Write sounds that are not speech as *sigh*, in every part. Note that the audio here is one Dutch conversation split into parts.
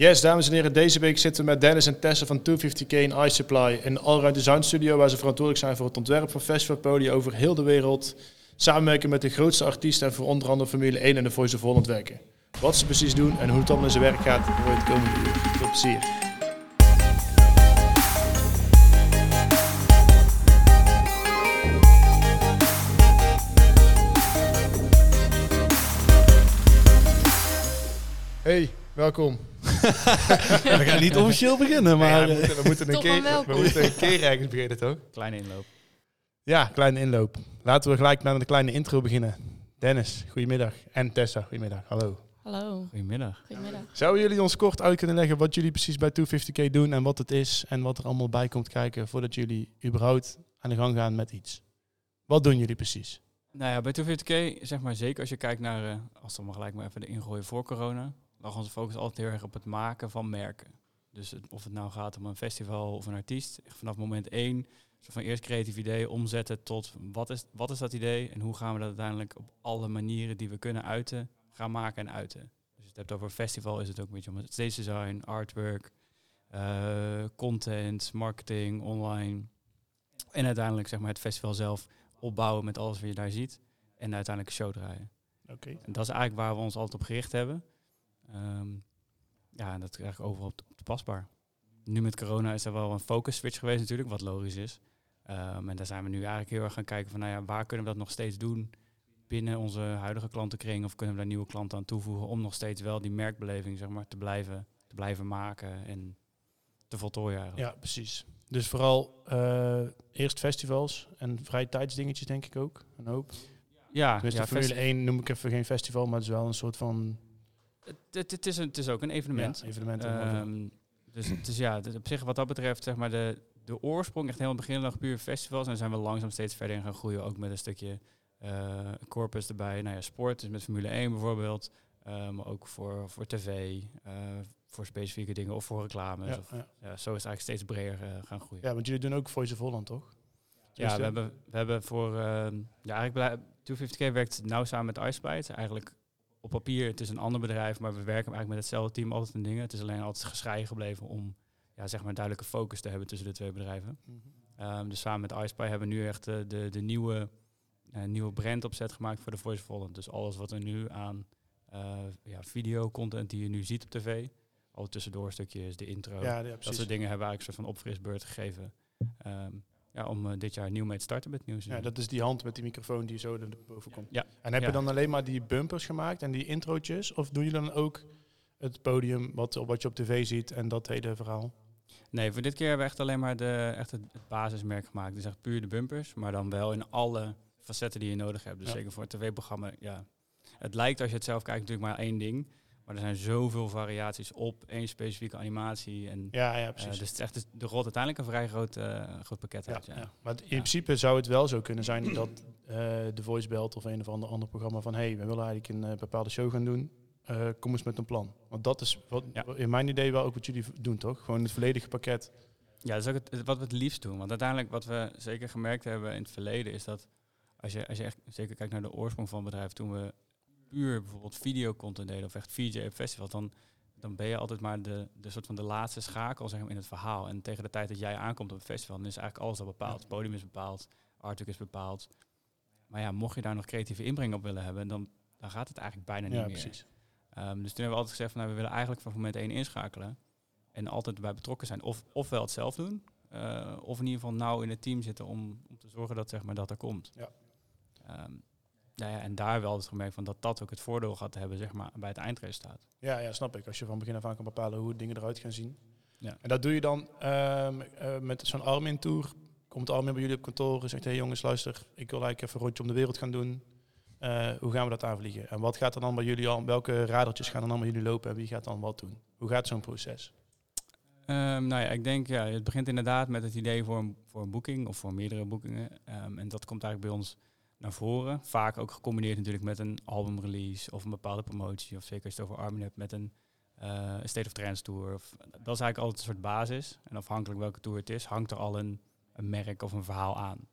Yes, dames en heren, deze week zitten we met Dennis en Tessa van 250k in Ice Supply in Allround Design Studio, waar ze verantwoordelijk zijn voor het ontwerp van festivalpodium over heel de wereld. Samenwerken met de grootste artiesten en voor onder andere Formule 1 en de Voice of Holland werken. Wat ze precies doen en hoe het dan in zijn werk gaat, hoor je het komende uur. Veel plezier. Welkom. *laughs* we gaan niet officieel beginnen, maar... Ja, we, moeten, we, moeten een keer, we moeten een keer ergens beginnen, toch? Kleine inloop. Ja, kleine inloop. Laten we gelijk naar de kleine intro beginnen. Dennis, goedemiddag. En Tessa, goedemiddag. Hallo. Hallo, Goedemiddag. goedemiddag. Zouden jullie ons kort uit kunnen leggen wat jullie precies bij 250k doen en wat het is en wat er allemaal bij komt kijken voordat jullie überhaupt aan de gang gaan met iets? Wat doen jullie precies? Nou ja, bij 250k, zeg maar zeker als je kijkt naar, eh, als we maar gelijk maar even de ingooien voor corona, lag onze focus altijd heel erg op het maken van merken. Dus het- of het nou gaat om een festival of een artiest, echt vanaf moment één, zo van eerst creatief idee, omzetten tot wat is, wat is dat idee en hoe gaan we dat uiteindelijk op alle manieren die we kunnen uiten, gaan maken en uiten. Dus je het hebt over festival, is het ook een beetje om het stage design, artwork, eh, content, marketing, online. En uiteindelijk zeg maar het festival zelf opbouwen met alles wat je daar ziet. En uiteindelijk een show draaien. Oké. En dat is eigenlijk waar we ons altijd op gericht hebben. Ehm, ja, en dat is eigenlijk overal op toepasbaar. Nu met corona is er wel een focus switch geweest natuurlijk, wat logisch is. Ehm, en daar zijn we nu eigenlijk heel erg gaan kijken van, nou ja, waar kunnen we dat nog steeds doen binnen onze huidige klantenkring? Of kunnen we daar nieuwe klanten aan toevoegen om nog steeds wel die merkbeleving, zeg maar, te blijven, te blijven maken en te voltooien eigenlijk. Ja, precies. Dus vooral eh, eerst festivals en vrije tijdsdingetjes denk ik ook. Een hoop. Ja, Tenminste, ja, Formule festi- 1 noem ik even geen festival, maar het is wel een soort van het, het, het is een, het is ook een evenement. ja, evenement. Ehm, dus het is ja, het- op zich wat dat betreft, zeg maar, de, de oorsprong echt helemaal begin lag puur festivals. En zijn we langzaam steeds verder in gaan groeien. Ook met een stukje eh, corpus erbij. Nou ja, sport, dus met Formule 1 bijvoorbeeld. eh, maar ook voor, voor tv, eh, voor specifieke dingen of voor reclames. ja, Of, ja. ja, zo is het eigenlijk steeds breder gaan groeien. ja, want jullie doen ook Voice of Holland, toch? Ja, we hebben, we hebben voor... ehm, ja, eigenlijk blij- 250k werkt nauw samen met iSpite. Eigenlijk op papier, het is een ander bedrijf, maar we werken eigenlijk met hetzelfde team altijd in dingen. Het is alleen altijd gescheiden gebleven om ja, zeg maar een duidelijke focus te hebben tussen de twee bedrijven. Mhm. Ehm, dus samen met iSpy hebben we nu echt eh, de, de nieuwe, eh, nieuwe brand opzet gemaakt voor de Voice of Holland. Dus alles wat er nu aan eh ja, videocontent die je nu ziet op tv, al tussendoor stukjes, de intro, Ja, ja, dat soort dingen hebben we eigenlijk een soort van opfrisbeurt gegeven. Ehm, ja, om eh, dit jaar nieuw mee te starten met nieuws. Ja, dat is die hand met die microfoon die zo er boven komt. Ja. En heb je dan alleen maar die bumpers gemaakt en die introotjes? Of doen jullie dan ook het podium wat, wat je op tv ziet en dat hele verhaal? Nee, voor dit keer hebben we echt alleen maar de, echt het, het basismerk gemaakt. Dus echt puur de bumpers, maar dan wel in alle facetten die je nodig hebt. Dus zeker voor het tv-programma, ja. Het lijkt als je het zelf kijkt natuurlijk maar één ding. Maar er zijn zoveel variaties op één specifieke animatie. En, Ja, ja, eh, precies. dus het is echt, dus er rolt uiteindelijk een vrij groot, eh, groot pakket ja, uit. Ja. ja. Maar in principe zou het wel zo kunnen zijn dat eh, de Voice belt of een of ander, ander programma van hey, we willen eigenlijk een bepaalde show gaan doen. Kom eens met een plan. Want dat is wat, Ja. in mijn idee wel ook wat jullie doen, toch? Gewoon het volledige pakket. Ja, dat is ook het, het- wat we het liefst doen. Want uiteindelijk wat we zeker gemerkt hebben in het verleden is dat als je, als je echt zeker kijkt naar de oorsprong van het bedrijf, toen we puur bijvoorbeeld videocontent deden of echt VJ op festival, dan, dan ben je altijd maar de, de soort van de laatste schakel zeg maar, in het verhaal. En tegen de tijd dat jij aankomt op het festival, dan is eigenlijk alles al bepaald. Het podium is bepaald, artwork is bepaald. Maar ja, mocht je daar nog creatieve inbreng op willen hebben, dan, dan gaat het eigenlijk bijna niet Ja, meer. precies. Ehm, dus toen hebben we altijd gezegd van nou, we willen eigenlijk van moment één inschakelen. En altijd erbij betrokken zijn. Of, ofwel het zelf doen. eh, of in ieder geval nauw in het team zitten om, om te zorgen dat, zeg maar, dat er komt. Ja. Ehm, nou ja, en daar wel het gemerkt van dat dat ook het voordeel gaat hebben zeg maar, bij het eindresultaat. Ja, ja, snap ik. Als je van begin af aan kan bepalen hoe dingen eruit gaan zien. Ja. En dat doe je dan ehm, eh, met zo'n Armin Tour. Komt Armin bij jullie op kantoor en zegt, hé hey jongens, luister, ik wil eigenlijk even een rondje om de wereld gaan doen. Eh, hoe gaan we dat aanvliegen? En wat gaat er dan bij jullie al, welke radertjes gaan er dan bij jullie lopen en wie gaat dan wat doen? Hoe gaat zo'n proces? Ehm, nou ja, ik denk, ja, het begint inderdaad met het idee voor een, voor een boeking of voor meerdere boekingen. Ehm, en dat komt eigenlijk bij ons naar voren. Vaak ook gecombineerd natuurlijk met een albumrelease of een bepaalde promotie. Of zeker als je het over Armin hebt met een eh, State of Trance tour. Of, dat is eigenlijk altijd een soort basis. En afhankelijk welke tour het is, hangt er al een, een merk of een verhaal aan.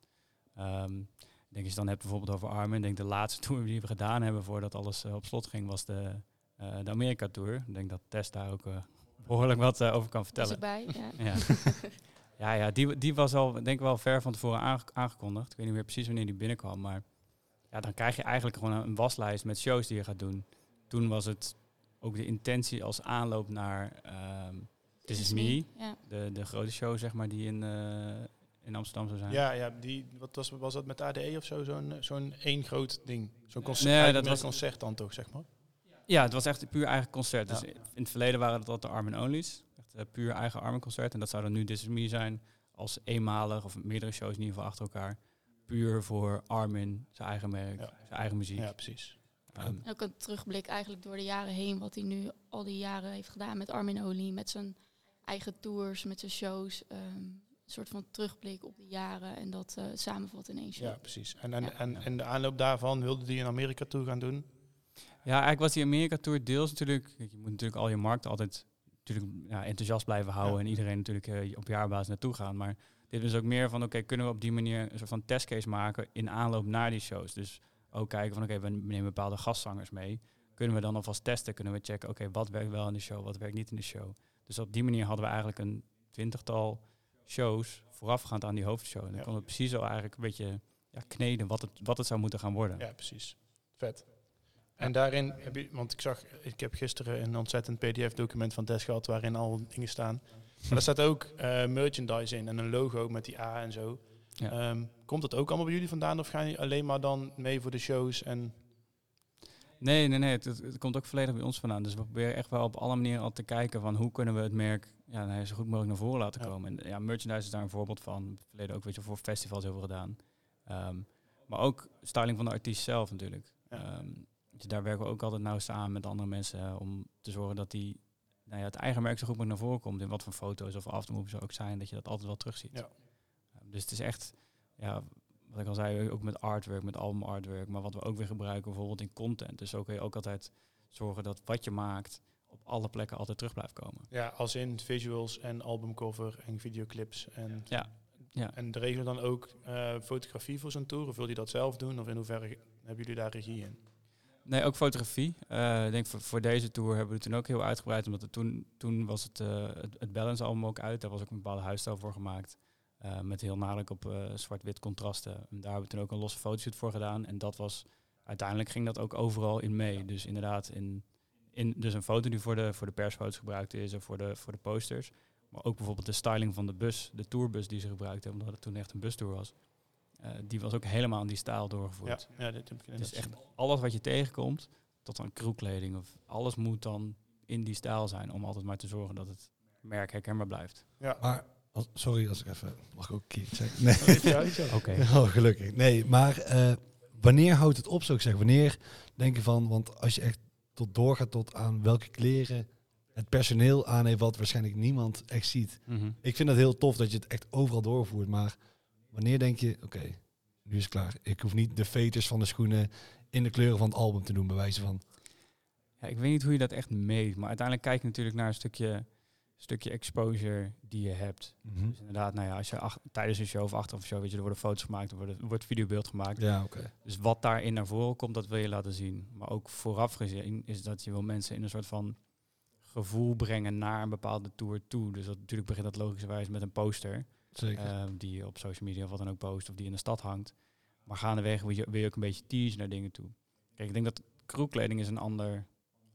Ik denk als je dan hebt bijvoorbeeld over Armin. Denk de laatste *laughs* tour die we gedaan hebben voordat alles eh, op slot ging, was de, eh, de Amerika Tour. Ik denk dat Tess daar ook eh, behoorlijk wat over kan vertellen. Ja. Ja, *laughs* ja, ja die, die was al, denk ik wel, ver van tevoren aange- aangekondigd. Ik weet niet meer precies wanneer die binnenkwam, maar ja, dan krijg je eigenlijk gewoon een waslijst met shows die je gaat doen. Toen was het ook de intentie als aanloop naar ehm This Is Me, Ja. de, de grote show zeg maar die in, eh, in Amsterdam zou zijn. Ja, ja die, wat was, was dat met ADE of zo? Zo'n zo'n één groot ding. Zo'n concert, Nee, dat was- concert dan toch, zeg maar. Ja, het was echt puur eigen concert. Ja. Dus in het verleden waren het altijd de Armin Onlys. Een puur eigen Armin concert. En dat zou dan nu This Is Me zijn. Als eenmalig of meerdere shows in ieder geval achter elkaar. Puur voor Armin, zijn eigen merk, Ja. zijn eigen muziek. Ja, precies. En Ook een terugblik eigenlijk door de jaren heen, wat hij nu al die jaren heeft gedaan met Armin Oli, met zijn eigen tours, met zijn shows. ehm, een soort van terugblik op die jaren en dat eh, samenvat in één show. Ja, precies. En, en, Ja. en, en de aanloop daarvan wilde die in Amerika toe gaan doen. Ja, eigenlijk was die Amerika-tour deels natuurlijk... Je moet natuurlijk al je markt altijd natuurlijk, ja, enthousiast blijven houden... Ja. en iedereen natuurlijk eh, op jaarbasis naartoe gaan. Maar dit is ook meer van, oké, kunnen we op die manier een soort van testcase maken... in aanloop naar die shows. Dus ook kijken van, oké, we nemen bepaalde gastzangers mee. Kunnen we dan alvast testen? Kunnen we checken, oké, wat werkt wel in de show, wat werkt niet in de show? Dus op die manier hadden we eigenlijk een twintigtal shows... voorafgaand aan die hoofdshow. En dan konden we precies al eigenlijk een beetje ja, kneden wat het, wat het zou moeten gaan worden. Ja, precies. Vet. En daarin heb je, want ik zag, ik heb gisteren een ontzettend PDF-document van Des gehad waarin al dingen staan. Maar daar staat ook eh, merchandise in en een logo met die A en zo. Ja. Ehm, komt dat ook allemaal bij jullie vandaan of gaan jullie alleen maar dan mee voor de shows? En Nee, nee, nee. Het, komt ook volledig bij ons vandaan. Dus we proberen echt wel op alle manieren al te kijken van hoe kunnen we het merk ja, nou zo goed mogelijk naar voren laten Ja. komen. En ja, merchandise is daar een voorbeeld van. Verleden ook weet je, voor festivals heel veel gedaan. Ehm, maar ook styling van de artiest zelf natuurlijk. Ja. Ehm, dus daar werken we ook altijd nauw samen met andere mensen eh, om te zorgen dat die, nou ja, het eigen merk zo goed mogelijk naar voren komt. In wat voor foto's of aftermovies er ook zijn, dat je dat altijd wel terugziet. Ja. Ehm, dus het is echt, ja, wat ik al zei, ook met artwork, met album artwork, maar wat we ook weer gebruiken bijvoorbeeld in content. Dus zo kun je ook altijd zorgen dat wat je maakt op alle plekken altijd terug blijft komen. ja, als in visuals en albumcover en videoclips. En, Ja, ja. en de regelen dan ook eh, fotografie voor zo'n tour? Of wil je dat zelf doen? Of in hoeverre hebben jullie daar regie in? Nee, ook fotografie. Eh, ik denk voor, voor deze tour hebben we het toen ook heel uitgebreid, omdat het toen, toen was het, eh, het, het Balance album ook uit. Daar was ook een bepaalde huisstijl voor gemaakt. eh, met heel nadruk op zwart-wit contrasten. En daar hebben we toen ook een losse fotoshoot voor gedaan. En dat was, uiteindelijk ging dat ook overal in mee. Dus inderdaad, in, in, dus een foto die voor de, voor de persfoto's gebruikt is of voor de, voor de posters. Maar ook bijvoorbeeld de styling van de bus, de tourbus die ze gebruikt hebben, omdat het toen echt een bustour was. Eh, die was ook helemaal in die stijl doorgevoerd. Ja, ja dit heb ik inderdaad echt alles wat je tegenkomt, tot aan crewkleding of alles moet dan in die stijl zijn om altijd maar te zorgen dat het merk herkenbaar blijft. Ja. Maar, als- sorry als ik even... Mag ik ook keer zeggen? Nee. Hij *laughs* uitgezegd? Oké. Oh, gelukkig. Nee, maar eh, wanneer houdt het op, zou ik zeggen? Wanneer denk je van... Want als je echt tot doorgaat tot aan welke kleren het personeel aan heeft... wat waarschijnlijk niemand echt ziet. Mhm. Ik vind het heel tof dat je het echt overal doorvoert. Maar wanneer denk je... Oké, nu is het klaar. Ik hoef niet de veters van de schoenen... in de kleuren van het album te doen, bij wijze van... Ja, ik weet niet hoe je dat echt meet, maar uiteindelijk kijk je natuurlijk naar een stukje, stukje exposure die je hebt. Mhm. Dus inderdaad, nou ja, als je ach- tijdens een show of achter een show, weet je, er worden foto's gemaakt, er worden, er wordt videobeeld gemaakt. Ja, oké. Dus wat daarin naar voren komt, dat wil je laten zien. Maar ook vooraf gezien is dat je wil mensen in een soort van gevoel brengen naar een bepaalde tour toe. Dus dat, natuurlijk begint dat logischerwijs met een poster. Zeker. eh, die je op social media of wat dan ook post of die in de stad hangt. Maar gaandeweg wil je, wil je ook een beetje teasen naar dingen toe. Kijk, ik denk dat crewkleding is een ander,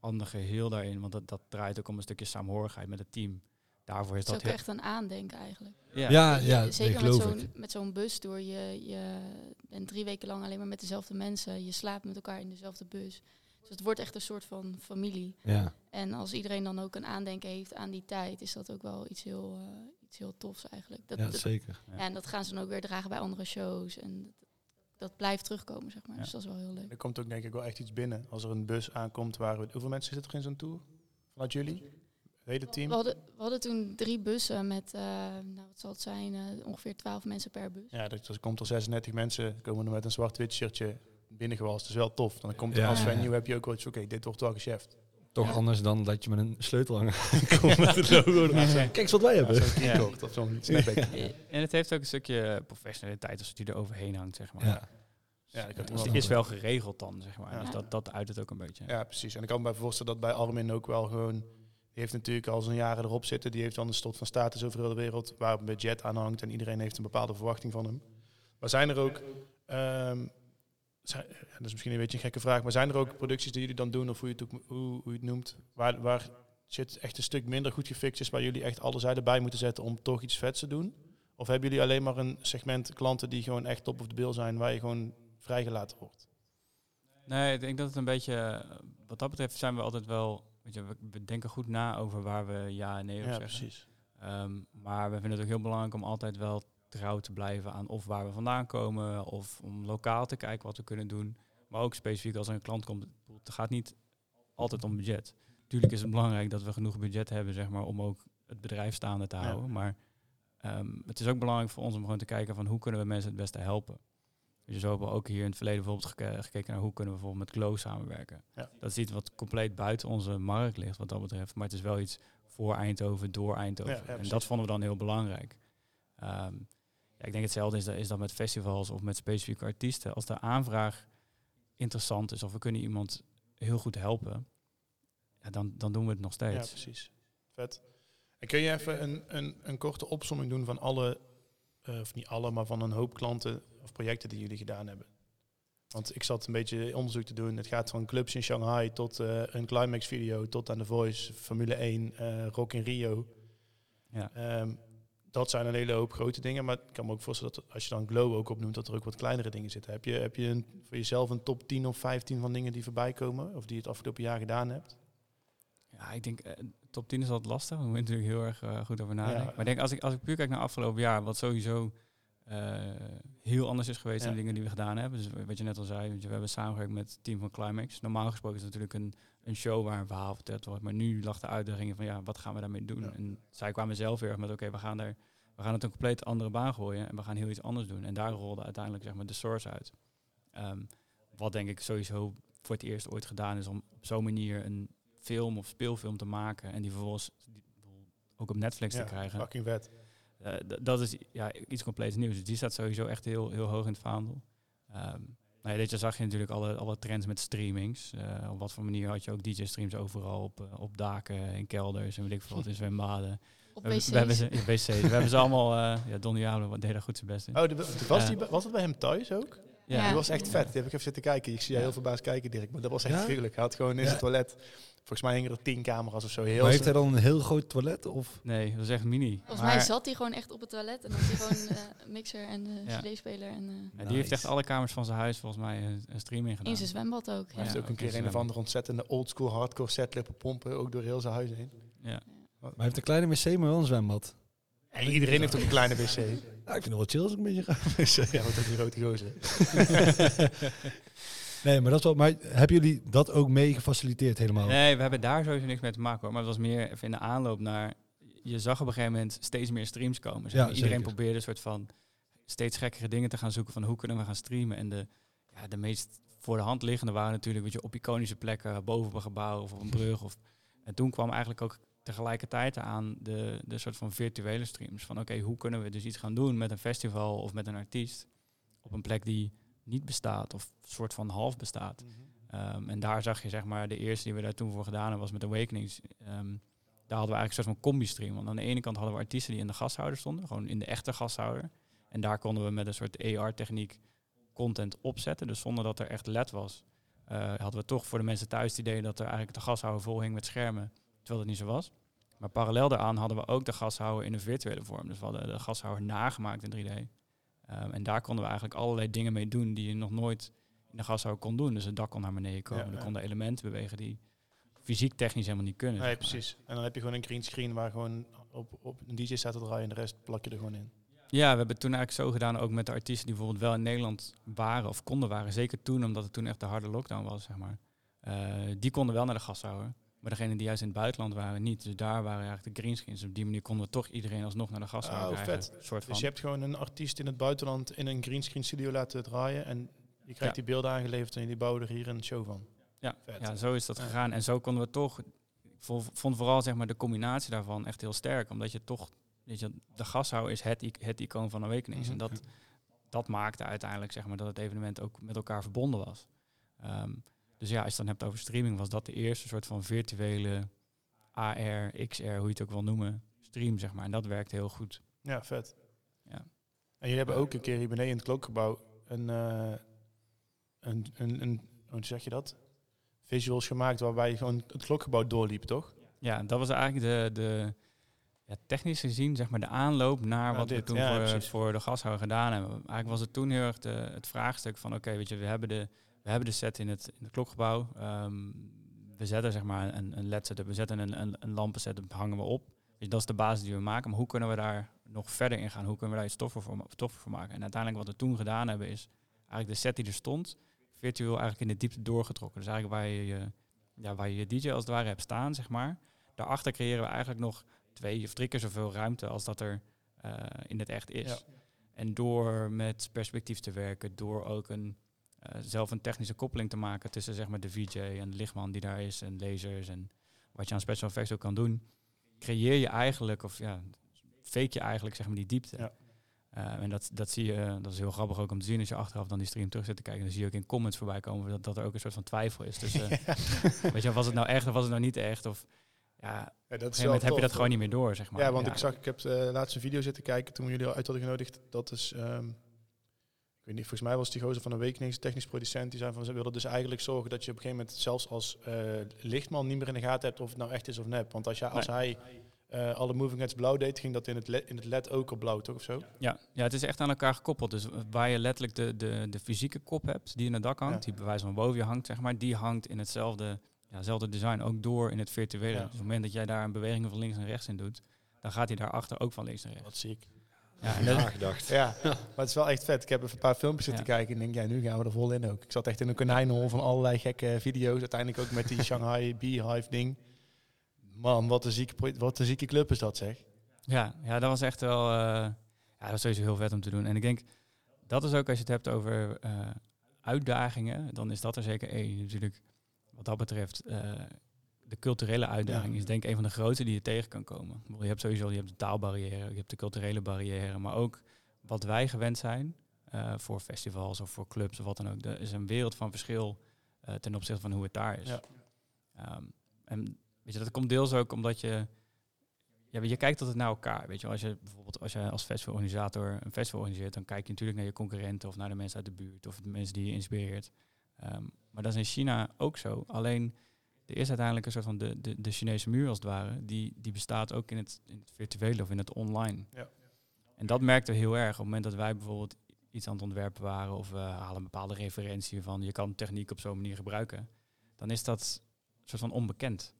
ander geheel daarin, want dat, dat draait ook om een stukje saamhorigheid met het team. Daarvoor is Het is dat ook echt een aandenken eigenlijk. ja. ja, ja, Zeker met geloof zo'n, met zo'n bus door. Je, je bent drie weken lang alleen maar met dezelfde mensen. Je slaapt met elkaar in dezelfde bus. Dus het wordt echt een soort van familie. Ja. En als iedereen dan ook een aandenken heeft aan die tijd, is dat ook wel iets heel, eh, iets heel tofs eigenlijk. Dat, ja, dat- zeker. Ja. en dat gaan ze dan ook weer dragen bij andere shows. En dat, dat blijft terugkomen, zeg maar. Ja. Dus dat is wel heel leuk. Er komt ook denk ik wel echt iets binnen. Als er een bus aankomt waar we... Hoeveel mensen zitten er in zo'n tour? Vanuit jullie? Het hele team? We hadden, we hadden toen drie bussen met, eh, nou wat zal het zijn, eh, ongeveer twaalf mensen per bus. Ja, dus er komt er 36 mensen, komen er met een zwart-wit shirtje binnengewalst. Dat is wel tof. Dan komt er Ja. als Ja. venue heb je ook wel iets, oké, dit wordt wel gecheft. Toch Ja. anders dan dat je met een sleutel aan *laughs* *laughs* komt met het logo. Kijk eens wat wij hebben. Of zo'n. En het heeft ook een stukje professionaliteit als het die er overheen hangt, zeg maar. Ja. Ja, ik had Dus is wel geregeld dan, zeg maar. Ja. Dus dat, dat uit het ook een beetje. Ja, precies. En ik kan me voorstellen dat bij Armin ook wel gewoon Die heeft natuurlijk al zijn jaren erop zitten. Die heeft dan een slot van status over heel de wereld, waar een budget aan hangt en iedereen heeft een bepaalde verwachting van hem. Maar zijn er ook, ehm, zijn, dat is misschien een beetje een gekke vraag, maar zijn er ook producties die jullie dan doen, of hoe je het, ook, hoe, hoe je het noemt, waar, waar shit echt een stuk minder goed gefixt is, waar jullie echt alle zijden bij moeten zetten om toch iets vets te doen? Of hebben jullie alleen maar een segment klanten die gewoon echt top of de bill zijn, waar je gewoon vrijgelaten wordt? Nee, ik denk dat het een beetje, wat dat betreft zijn we altijd wel, weet je, we, denken goed na over waar we ja en nee op Ja, zeggen. precies. Ehm, maar we vinden het ook heel belangrijk om altijd wel trouw te blijven aan of waar we vandaan komen, of om lokaal te kijken wat we kunnen doen. Maar ook specifiek als er een klant komt, het gaat niet altijd om budget. Tuurlijk is het belangrijk dat we genoeg budget hebben, zeg maar, om ook het bedrijf staande te Ja. houden. Maar ehm, het is ook belangrijk voor ons om gewoon te kijken van hoe kunnen we mensen het beste helpen. Dus zo hebben we ook hier in het verleden bijvoorbeeld geke- gekeken naar hoe kunnen we bijvoorbeeld met Glow samenwerken. Ja. Dat is iets wat compleet buiten onze markt ligt wat dat betreft. Maar het is wel iets voor Eindhoven, door Eindhoven. Ja, en dat vonden we dan heel belangrijk. Ehm, ja, ik denk hetzelfde is dat, is dat met festivals of met specifieke artiesten. Als de aanvraag interessant is of we kunnen iemand heel goed helpen, ja, dan, dan doen we het nog Ja, steeds. precies. Vet. En kun je even een, een, een korte opsomming doen van alle, eh, of niet alle, maar van een hoop klanten of projecten die jullie gedaan hebben? Want ik zat een beetje onderzoek te doen. Het gaat van clubs in Shanghai tot eh, een climax video, tot aan The Voice, Formule 1, eh, Rock in Rio. Ja. Ehm, dat zijn een hele hoop grote dingen. Maar ik kan me ook voorstellen dat als je dan Glow ook opnoemt, dat er ook wat kleinere dingen zitten. Heb je, heb je een, voor jezelf een top 10 of 15 van dingen die voorbij komen? Of die je het afgelopen jaar gedaan hebt? Ja, ik denk, eh, top 10 is altijd lastig. Daar moet je natuurlijk heel erg eh, goed over nadenken. Ja. Maar ik denk, als ik, als ik puur kijk naar afgelopen jaar, wat sowieso heel anders is geweest dan Ja. de dingen die we gedaan hebben. Dus wat je net al zei, we hebben samengewerkt met het team van Climax. Normaal gesproken is het natuurlijk een, een show waar een verhaal verteld wordt. Maar nu lag de uitdaging van, ja, wat gaan we daarmee doen? Ja. En zij kwamen zelf weer met, oké, we gaan er... We gaan het een compleet andere baan gooien en we gaan heel iets anders doen. En daar rolde uiteindelijk zeg maar, de source uit. Ehm, wat denk ik sowieso voor het eerst ooit gedaan is om op zo'n manier een film of speelfilm te maken en die vervolgens die ook op Netflix te krijgen. fucking vet. Eh, d- dat is ja, iets compleet nieuws. Dus die staat sowieso echt heel, heel hoog in het vaandel. Ehm nou ja, dit jaar zag je natuurlijk alle, alle trends met streamings. Eh, op wat voor manier had je ook DJ-streams overal op, eh, op daken, in kelders en weet ik veel wat, in zwembaden. *laughs* Op We, hebben- wc's. we hebben ze in wc's. we hebben ze allemaal. eh ja, Don Diablo deed daar goed zijn best in. Oh, de, was, die, was het bij hem thuis ook? Ja. Die was echt vet. Die heb ik even zitten kijken. Ik zie Ja. heel verbaasd kijken, Dirk. Maar dat was echt Ja? gruwelijk. Hij had gewoon in Ja. zijn toilet... Volgens mij hingen er tien camera's of zo. Heel Maar heeft hij dan een heel groot toilet? Of? Nee, dat is echt mini. Volgens Maar- mij zat hij gewoon echt op het toilet en had hij gewoon *laughs* eh, mixer en Ja. cd-speler en eh, Ja, die heeft echt alle kamers van zijn huis volgens mij een, een streaming gedaan. in zijn zwembad ook. Hij heeft Ja. ook een keer een of andere ontzettende oldschool hardcore set pompen. Ook door heel zijn huis heen. Ja. Maar hij heeft een kleine wc, maar wel een zwembad. En iedereen heeft ook een kleine wc. Nou, ik vind het wel chill als ik een beetje ga. ja, wat ook die grote gozer. *laughs* nee, maar dat is wel. Maar hebben jullie dat ook mee gefaciliteerd helemaal? Nee, we hebben daar sowieso niks mee te maken hoor. Maar het was meer even in de aanloop naar. Je zag op een gegeven moment steeds meer streams komen. Zeg Ja. Iedereen zeker. probeerde een soort van steeds gekkere dingen te gaan zoeken van hoe kunnen we gaan streamen. En de, ja, de meest voor de hand liggende waren natuurlijk weet je, op iconische plekken, boven op een gebouw of op een brug. Of, en toen kwam eigenlijk ook tegelijkertijd aan de, de soort van virtuele streams. Van oké, hoe kunnen we dus iets gaan doen met een festival of met een artiest op een plek die niet bestaat of soort van half bestaat. Ehm, en daar zag je zeg maar de eerste die we daar toen voor gedaan hebben was met Awakenings. Ehm, daar hadden we eigenlijk een soort van combi-stream. Want aan de ene kant hadden we artiesten die in de gasthouder stonden, gewoon in de echte gasthouder. En daar konden we met een soort AR-techniek content opzetten. Dus zonder dat er echt LED was, eh, hadden we toch voor de mensen thuis het idee dat er eigenlijk de gashouder vol hing met schermen, terwijl dat niet zo was. Maar parallel daaraan hadden we ook de gashouder in een virtuele vorm. Dus we hadden de gashouder nagemaakt in 3D. Ehm, en daar konden we eigenlijk allerlei dingen mee doen die je nog nooit in de gashouder kon doen. Dus het dak kon naar beneden komen. Ja, er konden elementen bewegen die fysiek technisch helemaal niet kunnen. Nee, zeg maar. precies. En dan heb je gewoon een green screen waar gewoon op, op een DJ staat te draaien en de rest plak je er gewoon in. Ja, we hebben het toen eigenlijk zo gedaan, ook met de artiesten die bijvoorbeeld wel in Nederland waren of konden waren. Zeker toen, omdat het toen echt de harde lockdown was, zeg maar. Eh, die konden wel naar de gashouder. Maar degenen die juist in het buitenland waren, niet. Dus daar waren eigenlijk de greenscreens. Op die manier konden we toch iedereen alsnog naar de gashouder Oh, krijgen. vet. Soort van. Dus je hebt gewoon een artiest in het buitenland in een greenscreen studio laten draaien en je krijgt Ja. die beelden aangeleverd en die bouwen er hier een show van. Ja, Vet. ja, zo is dat Ja. gegaan. En zo konden we toch, ik vo- vond vooral zeg maar, de combinatie daarvan echt heel sterk. Omdat je toch, weet je, de gashouder is het, het icoon van Awakenings. En dat, dat maakte uiteindelijk zeg maar, dat het evenement ook met elkaar verbonden was. Ehm, dus ja, als je het dan hebt over streaming, was dat de eerste soort van virtuele AR, XR, hoe je het ook wil noemen, stream, zeg maar. En dat werkt heel goed. Ja, vet. Ja. En jullie hebben ook een keer hier beneden in het klokgebouw een, eh, een, een, een, hoe zeg je dat? Visuals gemaakt waarbij je gewoon het klokgebouw doorliep, toch? Ja, dat was eigenlijk de, de ja, technisch gezien, zeg maar, de aanloop naar wat we toen Ja, voor, de gashouder gedaan hebben. Eigenlijk was het toen heel erg de, het vraagstuk van, oké, weet je, we hebben de, we hebben de set in het, in het klokgebouw. Ehm, we zetten zeg maar een, een LED setup, we zetten een, een, een lampen setup, hangen we op. Je, dat is de basis die we maken. Maar hoe kunnen we daar nog verder in gaan? Hoe kunnen we daar iets toffer voor, ma- toffer voor maken? En uiteindelijk wat we toen gedaan hebben, is eigenlijk de set die er stond, virtueel eigenlijk in de diepte doorgetrokken. Dus eigenlijk waar je je, ja, waar je, je DJ als het ware hebt staan, zeg maar. Daarachter creëren we eigenlijk nog twee of drie keer zoveel ruimte als dat er eh, in het echt is. Ja. En door met perspectief te werken, door ook een, zelf een technische koppeling te maken tussen zeg maar, de VJ en de lichtman die daar is en lasers en wat je aan special effects ook kan doen, creëer je eigenlijk, of ja, fake je eigenlijk zeg maar die diepte. Ja. Eh, en dat, dat zie je, eh, dat is heel grappig ook om te zien als je achteraf dan die stream terug zit te kijken. Dan zie je ook in comments voorbij komen dat, dat er ook een soort van twijfel is. Dus *laughs* *laughs* weet je, was het nou echt of was het nou niet echt? Of ja, Ja, dat op een moment heb je dat gewoon niet meer door, zeg maar. Ja, want ik zag, ik heb uh, laatst een video zitten kijken toen jullie al uit hadden genodigd. Dat is, ehm, ik weet niet, volgens mij was die gozer van Awakening, technisch producent, die zei van ze willen dus eigenlijk zorgen dat je op een gegeven moment zelfs als eh, lichtman niet meer in de gaten hebt of het nou echt is of nep. Want als, als hij eh, alle moving heads blauw deed, ging dat in het, LED, in het LED ook op blauw, toch of zo? Ja, ja, het is echt aan elkaar gekoppeld. Dus waar je letterlijk de, de, de fysieke kop hebt, die in het dak hangt, Ja. die bij wijze van boven je hangt, zeg maar, die hangt in hetzelfde, ja, hetzelfde design, ook door in het virtuele. Ja. Dus op het moment dat jij daar een beweging van links en rechts in doet, dan gaat hij daarachter ook van links naar rechts. Wat zie ik. Ja, en nagedacht. *laughs* Ja, maar het is wel echt vet. Ik heb even een paar filmpjes zitten Ja. kijken en denk, ja, nu gaan we er vol in ook. Ik zat echt in een konijnenhol van allerlei gekke video's. Uiteindelijk ook met die *laughs* Shanghai Beehive ding. Man, wat een zieke, wat een zieke club is dat, zeg. Ja, ja, dat was echt wel. eh, ja, dat was sowieso heel vet om te doen. En ik denk, dat is ook als je het hebt over eh, uitdagingen, dan is dat er zeker één. Natuurlijk, wat dat betreft, eh, de culturele uitdaging Ja. is denk ik een van de grootste die je tegen kan komen. Je hebt sowieso je hebt de taalbarrière, je hebt de culturele barrière, maar ook wat wij gewend zijn eh, voor festivals of voor clubs of wat dan ook. Er is een wereld van verschil eh, ten opzichte van hoe het daar is. Ja. Ehm, en weet je, dat komt deels ook omdat je ja, je kijkt altijd naar elkaar. Weet je, als je bijvoorbeeld als je als festivalorganisator een festival organiseert, dan kijk je natuurlijk naar je concurrenten of naar de mensen uit de buurt of de mensen die je inspireert. Ehm, maar dat is in China ook zo. Alleen er is uiteindelijk een soort van de, de, de Chinese muur als het ware, die, die bestaat ook in het, in het virtuele of in het online. Ja. En dat merkten we heel erg op het moment dat wij bijvoorbeeld iets aan het ontwerpen waren of we halen een bepaalde referentie van je kan techniek op zo'n manier gebruiken, dan is dat een soort van onbekend.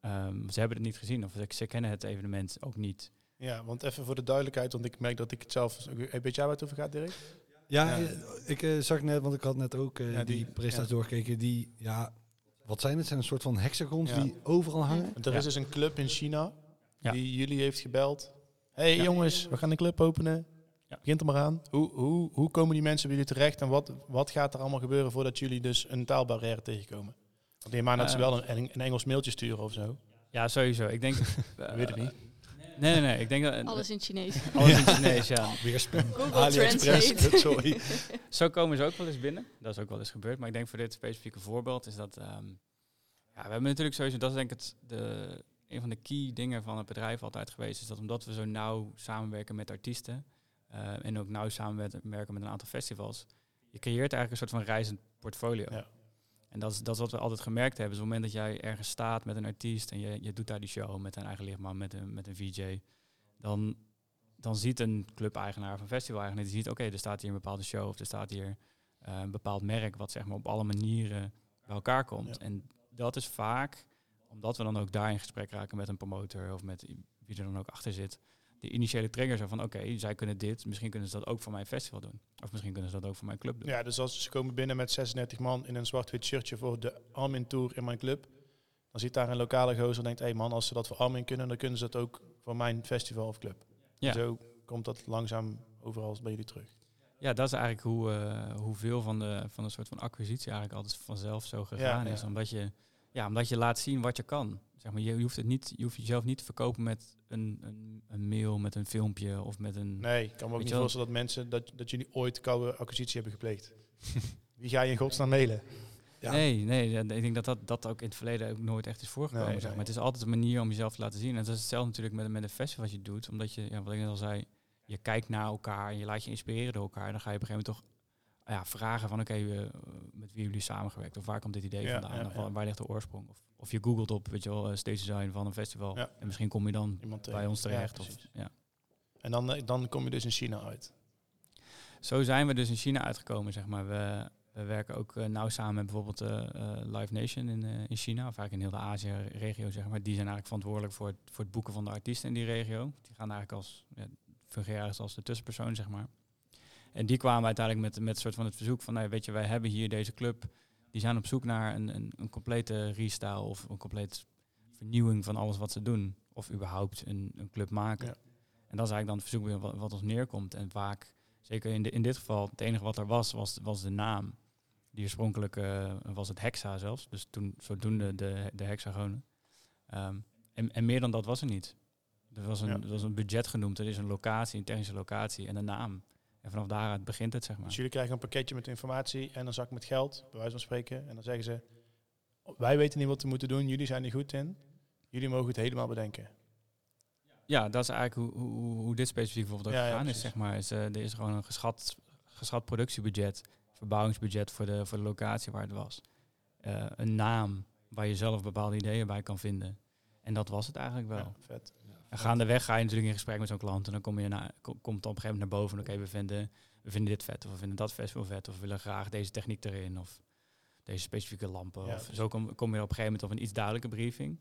Ehm, ze hebben het niet gezien of ze, ze kennen het evenement ook niet. Ja, want even voor de duidelijkheid, want ik merk dat ik het zelf... Hey, weet jij waar het over gaat, Dirk? Ja, Ja. ik eh, zag net, want ik had net ook eh, Ja, die, die- presentatie ja. doorgekeken. Die, ja, wat zijn het? Zijn een soort van hexagons Ja. die overal hangen? Want er Ja. is dus een club in China Ja. die jullie heeft gebeld. hey, Ja. jongens, we gaan een club openen. Ja. Begint er maar aan. Hoe, hoe, hoe komen die mensen bij jullie terecht en wat, wat gaat er allemaal gebeuren voordat jullie dus een taalbarrière tegenkomen? Want neem aan dat ze wel een, een Engels mailtje sturen of zo. Ja, sowieso. Ik denk. *laughs* Ik weet het niet. Nee, nee, nee. Ik denk dat. Alles in Chinees. *laughs* alles in Chinees, ja. *laughs* Weer spam. Google *laughs* AliExpress, Translate. sorry. Zo komen ze ook wel eens binnen. Dat is ook wel eens gebeurd. Maar ik denk voor dit specifieke voorbeeld is dat... ehm, ja, we hebben natuurlijk sowieso... Dat is denk ik het, de, een van de key dingen van het bedrijf altijd geweest. Is dat omdat we zo nauw samenwerken met artiesten... eh, en ook nauw samenwerken met een aantal festivals... Je creëert eigenlijk een soort van reizend portfolio. Ja. En dat is, dat is wat we altijd gemerkt hebben. Dus op het moment dat jij ergens staat met een artiest... en je, je doet daar die show met een eigen lichtman, met een, met een VJ... dan, dan ziet een club-eigenaar of een festival-eigenaar... die ziet, oké, er staat hier een bepaalde show... of er staat hier eh, een bepaald merk... wat zeg maar op alle manieren bij elkaar komt. Ja. En dat is vaak, omdat we dan ook daar in gesprek raken... met een promotor of met wie er dan ook achter zit... de initiële trigger zo van, oké, zij kunnen dit... misschien kunnen ze dat ook voor mijn festival doen. Of misschien kunnen ze dat ook voor mijn club doen. Ja, dus als ze komen binnen met 36 man in een zwart-wit shirtje voor de Armin Tour in mijn club. Dan ziet daar een lokale gozer en denkt, hé hey man, als ze dat voor Armin kunnen, dan kunnen ze dat ook voor mijn festival of club. Ja. En zo komt dat langzaam overal bij jullie terug. Ja, dat is eigenlijk hoe, eh, hoeveel van de, van een soort van acquisitie eigenlijk altijd vanzelf zo gegaan Ja, is. Omdat, je, ja, omdat je laat zien wat je kan. Zeg maar, je, je, hoeft het niet, je hoeft jezelf niet te verkopen met een, een, een mail, met een filmpje of met een... Nee, ik kan me ook niet voorstellen dat mensen, dat, dat jullie ooit koude acquisitie hebben gepleegd. *laughs* Wie ga je in godsnaam mailen? Ja. Nee, nee, ik denk dat, dat dat ook in het verleden ook nooit echt is voorgekomen. Nee, zeg maar. Het is altijd een manier om jezelf te laten zien. En dat is hetzelfde natuurlijk met, met een festival wat je doet. Omdat je, ja, wat ik net al zei, je kijkt naar elkaar en je laat je inspireren door elkaar. Dan ga je op een gegeven moment toch ja, vragen van oké, eh, met wie jullie samengewerkt? Of waar komt dit idee Ja, vandaan? ja, of ja. waar, ligt de oorsprong? Of, of je googelt op, weet je wel, eh, stage design van een festival. En misschien kom je dan Iemand bij tegen. ons terecht. Of, ja. En dan, eh, dan kom je dus in China uit. Zo zijn we dus in China uitgekomen, zeg maar. We, we werken ook eh, nauw samen met bijvoorbeeld eh, eh, Live Nation in, eh, in China, of eigenlijk in heel de Azië-regio, zeg maar. Die zijn eigenlijk verantwoordelijk voor het, voor het boeken van de artiesten in die regio. Die gaan eigenlijk als, ja, fungeren als de tussenpersoon, zeg maar. En die kwamen uiteindelijk met, met soort van het verzoek van, nou, weet je, wij hebben hier deze club. Die zijn op zoek naar een, een, een complete restyle of een complete vernieuwing van alles wat ze doen. Of überhaupt een, een club maken. Ja. En dat is eigenlijk dan het verzoek weer wat, wat ons neerkomt. En vaak Zeker in, de, in dit geval, het enige wat er was, was, was de naam. Die oorspronkelijk eh, was het hexa zelfs. Dus toen, zodoende de, de hexagonen. Ehm, en, en meer dan dat was er niet. Er was, een, Ja. er was een budget genoemd. Er is een locatie, een technische locatie en een naam. En vanaf daaruit begint het, zeg maar. Dus jullie krijgen een pakketje met informatie en een zak met geld, bij wijze van spreken. En dan zeggen ze, wij weten niet wat we moeten doen, jullie zijn er goed in. Jullie mogen het helemaal bedenken. Ja, dat is eigenlijk hoe, hoe, hoe dit specifiek bijvoorbeeld ook Ja, ja, gegaan is, zeg maar. Is, eh, er is gewoon een geschat, geschat productiebudget, verbouwingsbudget voor de, voor de locatie waar het was. Eh, een naam waar je zelf bepaalde ideeën bij kan vinden. En dat was het eigenlijk wel. Ja, vet. En gaandeweg ga je natuurlijk in gesprek met zo'n klant en dan kom je na, kom, komt op een gegeven moment naar boven. Oké, we, vinden, we vinden dit vet of we vinden dat festival vet of we willen graag deze techniek erin of deze specifieke lampen. Ja, of precies. zo kom, kom je op een gegeven moment op een iets duidelijke briefing.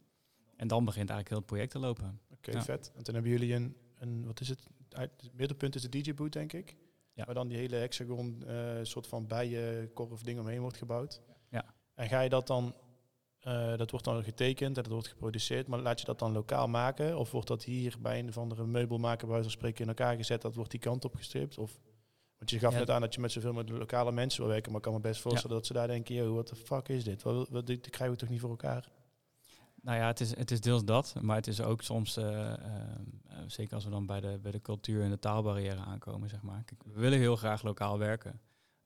En dan begint eigenlijk heel het project te lopen. Oké, Ja. vet. En toen hebben jullie een, een wat is het? Het middelpunt is de DJ-boot, denk ik. Ja. Waar dan die hele hexagon eh soort van bijenkorf ding omheen wordt gebouwd. Ja. En ga je dat dan, eh, dat wordt dan getekend en dat wordt geproduceerd, maar laat je dat dan lokaal maken? Of wordt dat hier bij een of andere meubelmaker bij wijze van spreken in elkaar gezet, dat wordt die kant op gestript? Of, want je gaf Ja. net aan dat je met zoveel met de lokale mensen wil werken, maar ik kan me best voorstellen dat ze daar denken, yo, what the fuck is dit? Wat, wat, dit krijgen we toch niet voor elkaar? Nou ja, het is, het is deels dat, maar het is ook soms, eh, eh, zeker als we dan bij de, bij de cultuur en de taalbarrière aankomen, zeg maar. Kijk, we willen heel graag lokaal werken,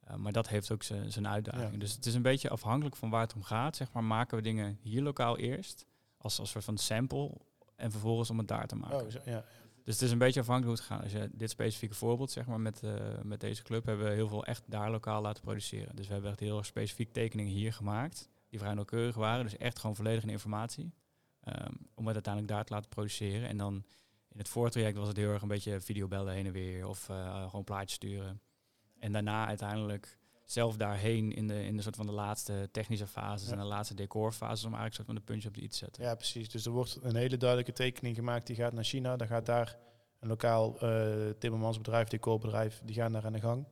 eh, maar dat heeft ook zijn uitdaging. Ja. Dus het is een beetje afhankelijk van waar het om gaat, zeg maar. Maken we dingen hier lokaal eerst, als, als soort van sample, en vervolgens om het daar te maken. Oh, zo- ja. Dus het is een beetje afhankelijk hoe het gaat. Als je dit specifieke voorbeeld, zeg maar, met, eh, met deze club, hebben we heel veel echt daar lokaal laten produceren. Dus we hebben echt heel erg specifiek tekeningen hier gemaakt, die vrij nauwkeurig waren. Dus echt gewoon volledig in informatie. ehm, om het uiteindelijk daar te laten produceren. En dan in het voortraject was het heel erg een beetje videobellen heen en weer. Of eh, gewoon plaatjes sturen. En daarna uiteindelijk zelf daarheen in de, in de soort van de laatste technische fases Ja. en de laatste decorfases om eigenlijk soort van de puntje op de i te zetten. Ja, precies. Dus er wordt een hele duidelijke tekening gemaakt. Die gaat naar China. Dan gaat daar een lokaal eh timmermansbedrijf, decorbedrijf, die gaan daar aan de gang.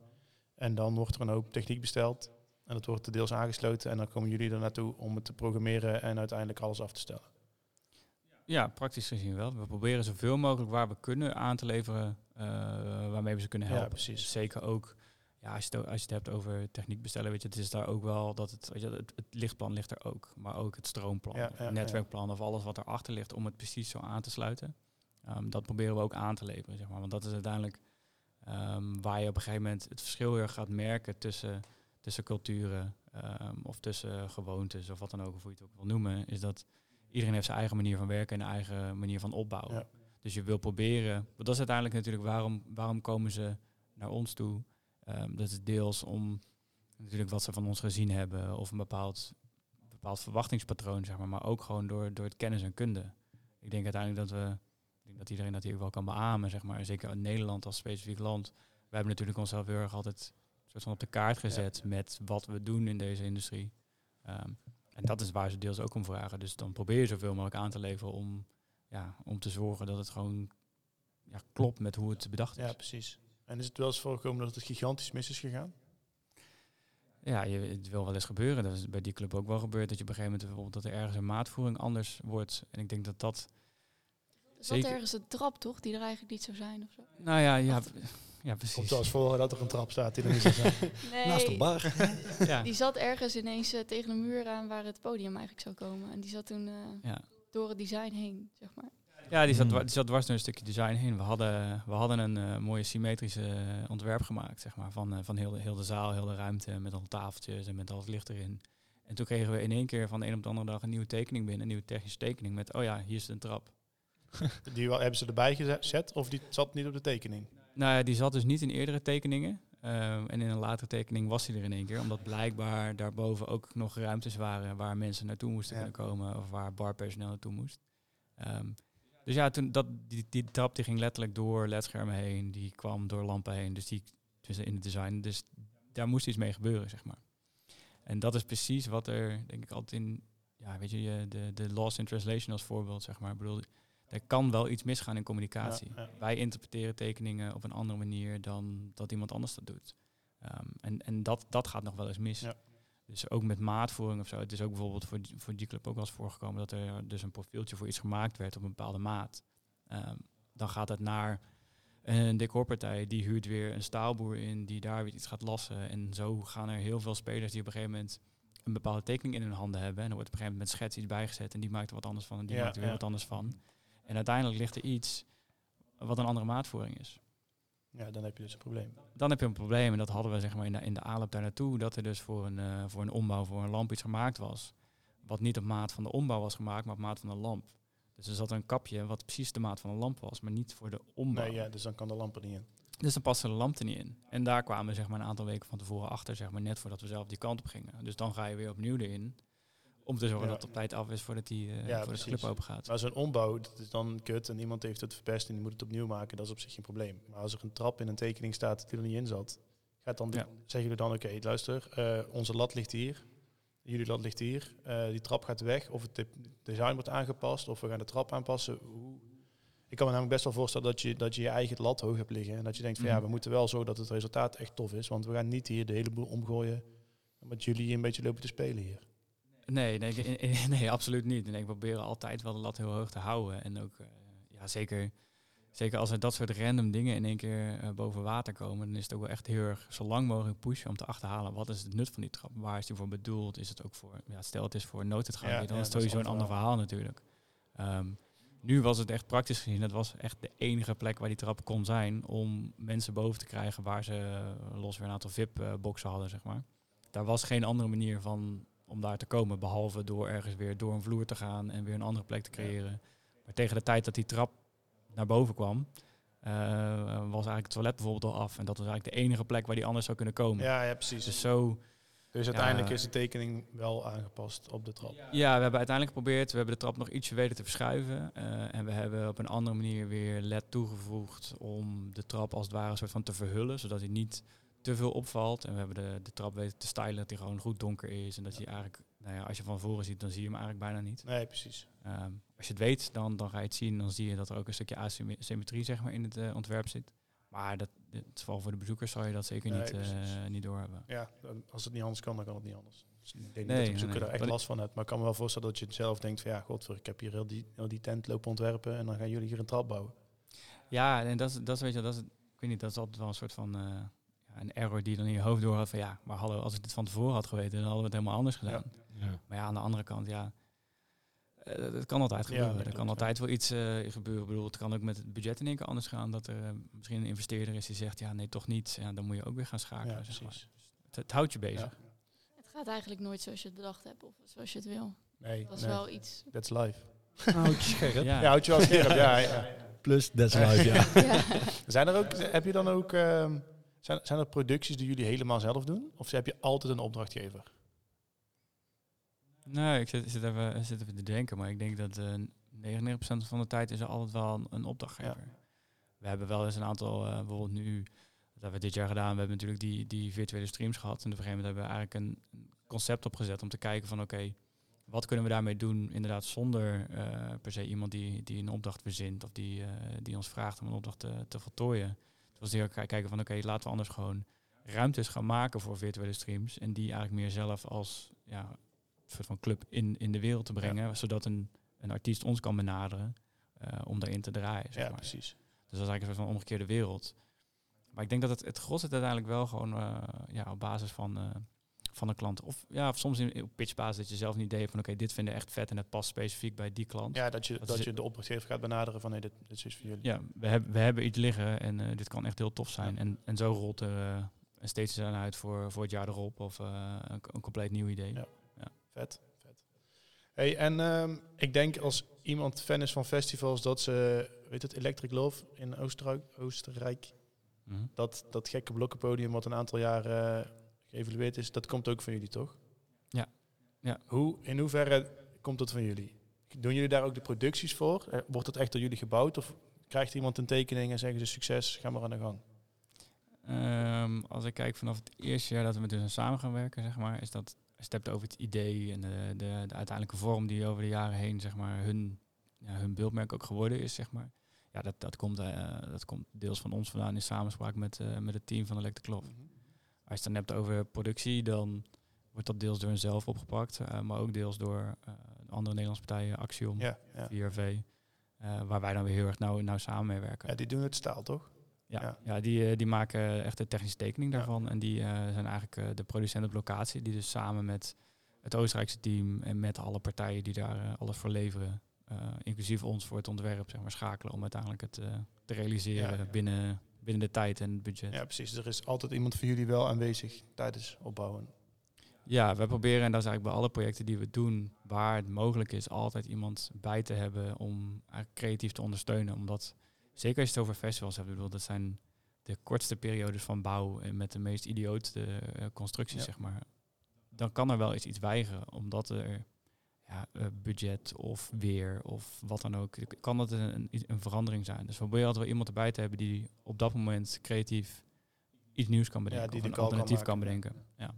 En dan wordt er een hoop techniek besteld. En dat wordt deels aangesloten. En dan komen jullie er naartoe om het te programmeren en uiteindelijk alles af te stellen. Ja, praktisch gezien wel. We proberen zoveel mogelijk waar we kunnen aan te leveren eh, waarmee we ze kunnen Ja, helpen. precies. Zeker ook, ja, als, je het, o- als je het hebt over techniek bestellen, weet je, het is daar ook wel dat het, weet je, het, het lichtplan ligt er ook, maar ook het stroomplan, Ja, of ja, het netwerkplan of alles wat erachter ligt om het precies zo aan te sluiten. Ehm, dat proberen we ook aan te leveren, zeg maar. Want dat is uiteindelijk ehm, waar je op een gegeven moment het verschil heel erg gaat merken tussen, tussen culturen ehm, of tussen gewoontes of wat dan ook, of hoe je het ook wil noemen, is dat iedereen heeft zijn eigen manier van werken en een eigen manier van opbouwen. Dus je wil proberen, want dat is uiteindelijk natuurlijk waarom, waarom komen ze naar ons toe. Ehm, dat is deels om natuurlijk wat ze van ons gezien hebben of een bepaald, bepaald verwachtingspatroon, zeg maar, maar ook gewoon door, door het kennis en kunde. Ik denk uiteindelijk dat we, ik denk dat iedereen dat hier ook wel kan beamen, zeg maar, zeker in Nederland als specifiek land. We hebben natuurlijk onszelf heel erg altijd soort van op de kaart gezet met wat we doen in deze industrie. Ehm, en dat is waar ze deels ook om vragen. Dus dan probeer je zoveel mogelijk aan te leveren om, ja, om te zorgen dat het gewoon ja, klopt met hoe het bedacht is. Ja, precies. En is het wel eens voorgekomen dat het gigantisch mis is gegaan? Ja, je, het wil wel eens gebeuren. Dat is bij die club ook wel gebeurd. Dat je op een gegeven moment bijvoorbeeld dat er ergens een maatvoering anders wordt. En ik denk dat dat. Er zat Zeker. ergens een trap, toch? Die er eigenlijk niet zou zijn of zo. Nou ja, ja, ja Komt precies. wel eens voor dat er een trap staat die er niet zou zijn. *laughs* Nee, Naast de bar. *laughs* Ja, die zat ergens ineens eh, tegen de muur aan waar het podium eigenlijk zou komen. En die zat toen eh, ja. door het design heen, zeg maar. Ja die, zat, Hmm. die zat dwars door een stukje design heen. We hadden, we hadden een eh, mooie symmetrische eh, ontwerp gemaakt, zeg maar. Van, eh, van heel, de, heel de zaal, heel de ruimte. Met al tafeltjes en met al het licht erin. En toen kregen we in één keer van de een op de andere dag een nieuwe tekening binnen, een nieuwe technische tekening met, oh ja, hier is een trap. *laughs* Die hebben ze erbij gezet of die zat niet op de tekening? Nou ja, die zat dus niet in eerdere tekeningen. Ehm, en in een latere tekening was hij er in één keer. Omdat blijkbaar daarboven ook nog ruimtes waren waar mensen naartoe moesten Ja. kunnen komen. Of waar barpersoneel naartoe moest. Ehm, dus ja, toen dat, die, die trap die ging letterlijk door ledschermen heen. Die kwam door lampen heen. Dus die dus in het design. Dus daar moest iets mee gebeuren, zeg maar. En dat is precies wat er, denk ik, altijd in... Ja, weet je, de, de lost in translation als voorbeeld, zeg maar. Ik bedoel, er kan wel iets misgaan in communicatie. Ja, ja. Wij interpreteren tekeningen op een andere manier dan dat iemand anders dat doet. Ehm, en en dat, dat gaat nog wel eens mis. Ja. Dus ook met maatvoering of zo. Het is ook bijvoorbeeld voor, die- voor die club ook wel eens voorgekomen dat er dus een profieltje voor iets gemaakt werd op een bepaalde maat. Ehm, dan gaat het naar een decorpartij, die huurt weer een staalboer in, die daar weer iets gaat lassen. En zo gaan er heel veel spelers die op een gegeven moment een bepaalde tekening in hun handen hebben. En er wordt op een gegeven moment met schets iets bijgezet en die maakt er wat anders van en die Ja, maakt er weer ja. wat anders van. En uiteindelijk ligt er iets wat een andere maatvoering is. Ja, dan heb je dus een probleem. Dan heb je een probleem en dat hadden we zeg maar in de, in de aanloop daar naartoe, dat er dus voor een, eh, voor een ombouw, voor een lamp iets gemaakt was. Wat niet op maat van de ombouw was gemaakt, maar op maat van de lamp. Dus er zat een kapje wat precies de maat van een lamp was, maar niet voor de ombouw. Nee, ja, dus dan kan de lamp er niet in. Dus dan paste de lamp er niet in. En daar kwamen we zeg maar, een aantal weken van tevoren achter, zeg maar, net voordat we zelf die kant op gingen. Dus dan ga je weer opnieuw erin. Om te zorgen Ja. dat het op tijd af is voordat die, eh, Ja, voor de club open gaat. Maar zo'n ombouw, dat is dan kut en iemand heeft het verpest en die moet het opnieuw maken, dat is op zich geen probleem. Maar als er een trap in een tekening staat die er niet in zat, gaat dan Ja. zeggen jullie dan, oké, luister, eh, onze lat ligt hier, jullie lat ligt hier, eh, die trap gaat weg, of het de- design wordt aangepast, of we gaan de trap aanpassen. Hoe- Ik kan me namelijk best wel voorstellen dat je dat je, je eigen lat hoog hebt liggen en dat je denkt van ja, Mhm. we moeten wel zorgen dat het resultaat echt tof is, want we gaan niet hier de hele boel omgooien met jullie een beetje lopen te spelen hier. Nee, nee, absoluut niet. Nee, ik probeer altijd wel de lat heel hoog te houden. En ook, eh, ja, zeker, zeker als er dat soort random dingen in één keer eh, boven water komen, dan is het ook wel echt heel erg zo lang mogelijk pushen om te achterhalen wat is het nut van die trap. Waar is die voor bedoeld? Is het ook voor, ja, stel het is voor nooduitgang, Ja, dan ja, is het sowieso een ander verhaal natuurlijk. Ehm, nu was het echt praktisch gezien, dat was echt de enige plek waar die trap kon zijn om mensen boven te krijgen waar ze eh, los weer een aantal VIP-boxen hadden, zeg maar. Daar was geen andere manier van om daar te komen, behalve door ergens weer door een vloer te gaan en weer een andere plek te creëren. Maar tegen de tijd dat die trap naar boven kwam, eh, was eigenlijk het toilet bijvoorbeeld al af. En dat was eigenlijk de enige plek waar die anders zou kunnen komen. Ja, ja precies. Dus zo, Dus uiteindelijk Ja. is de tekening wel aangepast op de trap. ja, we hebben uiteindelijk geprobeerd, we hebben de trap nog ietsje weten te verschuiven. eh, en we hebben op een andere manier weer LED toegevoegd om de trap als het ware een soort van te verhullen, zodat hij niet te veel opvalt. En we hebben de, de trap weten te stylen, dat hij gewoon goed donker is. En dat hij eigenlijk, nou ja, als je van voren ziet, dan zie je hem eigenlijk bijna niet. Nee, precies. Ehm, als je het weet, dan, dan ga je het zien. Dan zie je dat er ook een stukje asymmetrie zeg maar, in het eh, ontwerp zit. Maar dat, dit, vooral voor de bezoekers zou je dat zeker Nee, niet, eh, precies. niet doorhebben. Ja, als het niet anders kan, dan kan het niet anders. Dus ik denk niet Nee, dat de bezoeker nee. er echt last van hebt. Maar ik kan me wel voorstellen dat je het zelf denkt van ja, godver, ik heb hier heel die, heel die tent lopen ontwerpen en dan gaan jullie hier een trap bouwen. Ja, en dat is, dat weet je, dat is, ik weet niet, dat is altijd wel een soort van eh, een error die dan in je hoofd door had van ja, maar hallo, als ik dit van tevoren had geweten, dan hadden we het helemaal anders gedaan. Ja. Maar ja, aan de andere kant, ja, eh, dat kan altijd gebeuren. dat er kan altijd wel iets eh, gebeuren. Ik bedoel, het kan ook met het budget in één keer anders gaan. Dat er eh, misschien een investeerder is die zegt, ja, nee, toch niet. Ja, dan moet je ook weer gaan schakelen. Ja, zeg maar. precies. Het, het houdt je bezig. Ja. Het gaat eigenlijk nooit zoals je het bedacht hebt of zoals je het wil. Nee, Dat is nee, wel iets. that's life. *laughs* Houd je scherp. Ja. Ja, houd je wel scherp. ja, ja. Plus that's life, ja. *laughs* Ja. Zijn er ook, heb je dan ook, ehm, zijn, zijn er producties die jullie helemaal zelf doen? Of heb je altijd een opdrachtgever? Nee, ik zit, zit, even, zit even te denken, maar ik denk dat eh 99% van de tijd is er altijd wel een, een opdrachtgever. We hebben wel eens een aantal, eh, bijvoorbeeld nu, dat hebben we dit jaar gedaan, we hebben natuurlijk die, die virtuele streams gehad. En op een gegeven moment hebben we eigenlijk een, concept opgezet om te kijken van oké, wat kunnen we daarmee doen inderdaad zonder eh, per se iemand die, die een opdracht verzint of die, die ons vraagt om een opdracht te, te voltooien. Het was heel kijken van oké, laten we anders gewoon ruimtes gaan maken voor virtuele streams. En die eigenlijk meer zelf als ja, een soort van club in, in de wereld te brengen. Zodat een, een artiest ons kan benaderen eh, om daarin te draaien. Zeg Ja, maar. precies. Dus dat is eigenlijk een soort van omgekeerde wereld. Maar ik denk dat het, het gros zit uiteindelijk wel gewoon eh, ja, op basis van, eh, van de klant. Of ja, of soms in, op pitchbasis dat je zelf een idee hebt van oké, dit vinden echt vet en het past specifiek bij die klant. Ja, dat je, Dat je de opdrachtgever gaat benaderen van nee, dit, dit is voor jullie. Ja, we, hebben we hebben iets liggen en eh, dit kan echt heel tof zijn. En, en zo rolt er eh, een steeds aan uit voor, voor het jaar erop of eh, een, een compleet nieuw idee. Ja. Vet, vet. Hey, en ehm, ik denk als iemand fan is van festivals, dat ze, weet het, Electric Love in Oostenrijk, Oostenrijk Mhm. dat, dat gekke blokkenpodium wat een aantal jaar eh, geëvalueerd is, dat komt ook van jullie, toch? Ja. Ja. Hoe, in hoeverre komt dat van jullie? Doen jullie daar ook de producties voor? Eh, Wordt het echt door jullie gebouwd? Of krijgt iemand een tekening en zeggen ze succes, ga maar aan de gang? Ehm, als ik kijk vanaf het eerste jaar dat we met hun samen gaan werken, zeg maar, is dat hebt over het idee en de, de, de uiteindelijke vorm die over de jaren heen, zeg maar, hun, ja, hun beeldmerk ook geworden is, zeg maar. Ja, dat, dat, komt, eh, dat komt deels van ons vandaan in samenspraak met, eh, met het team van Electric Love. Als je het dan hebt over productie, dan wordt dat deels door henzelf opgepakt, eh, maar ook deels door eh, andere Nederlandse partijen, Axiom, Ja, ja. 4V, eh, waar wij dan weer heel erg nauw, nauw samen mee werken. ja, die doen het staal, toch? Ja, Ja. ja. die, die maken echt de technische tekening daarvan. En die zijn eigenlijk de producent op locatie. Die dus samen met het Oostenrijkse team en met alle partijen die daar alles voor leveren. inclusief ons voor het ontwerp, zeg maar, schakelen om uiteindelijk het te realiseren ja. Binnen, binnen de tijd en het budget. Ja, precies. Er is altijd iemand van jullie wel aanwezig tijdens opbouwen. Ja, we proberen, en dat is eigenlijk bij alle projecten die we doen, waar het mogelijk is, altijd iemand bij te hebben om creatief te ondersteunen. Omdat, zeker als je het over festivals hebt, ik bedoel, dat zijn de kortste periodes van bouw en met de meest idiote eh, constructies, Ja. zeg maar. Dan kan er wel eens iets weigeren, omdat er ja, eh, budget of weer of wat dan ook, kan dat een, een, verandering zijn. Dus we proberen altijd wel iemand erbij te hebben die op dat moment creatief iets nieuws kan bedenken, die of een kan alternatief kan, bedenken. Ja.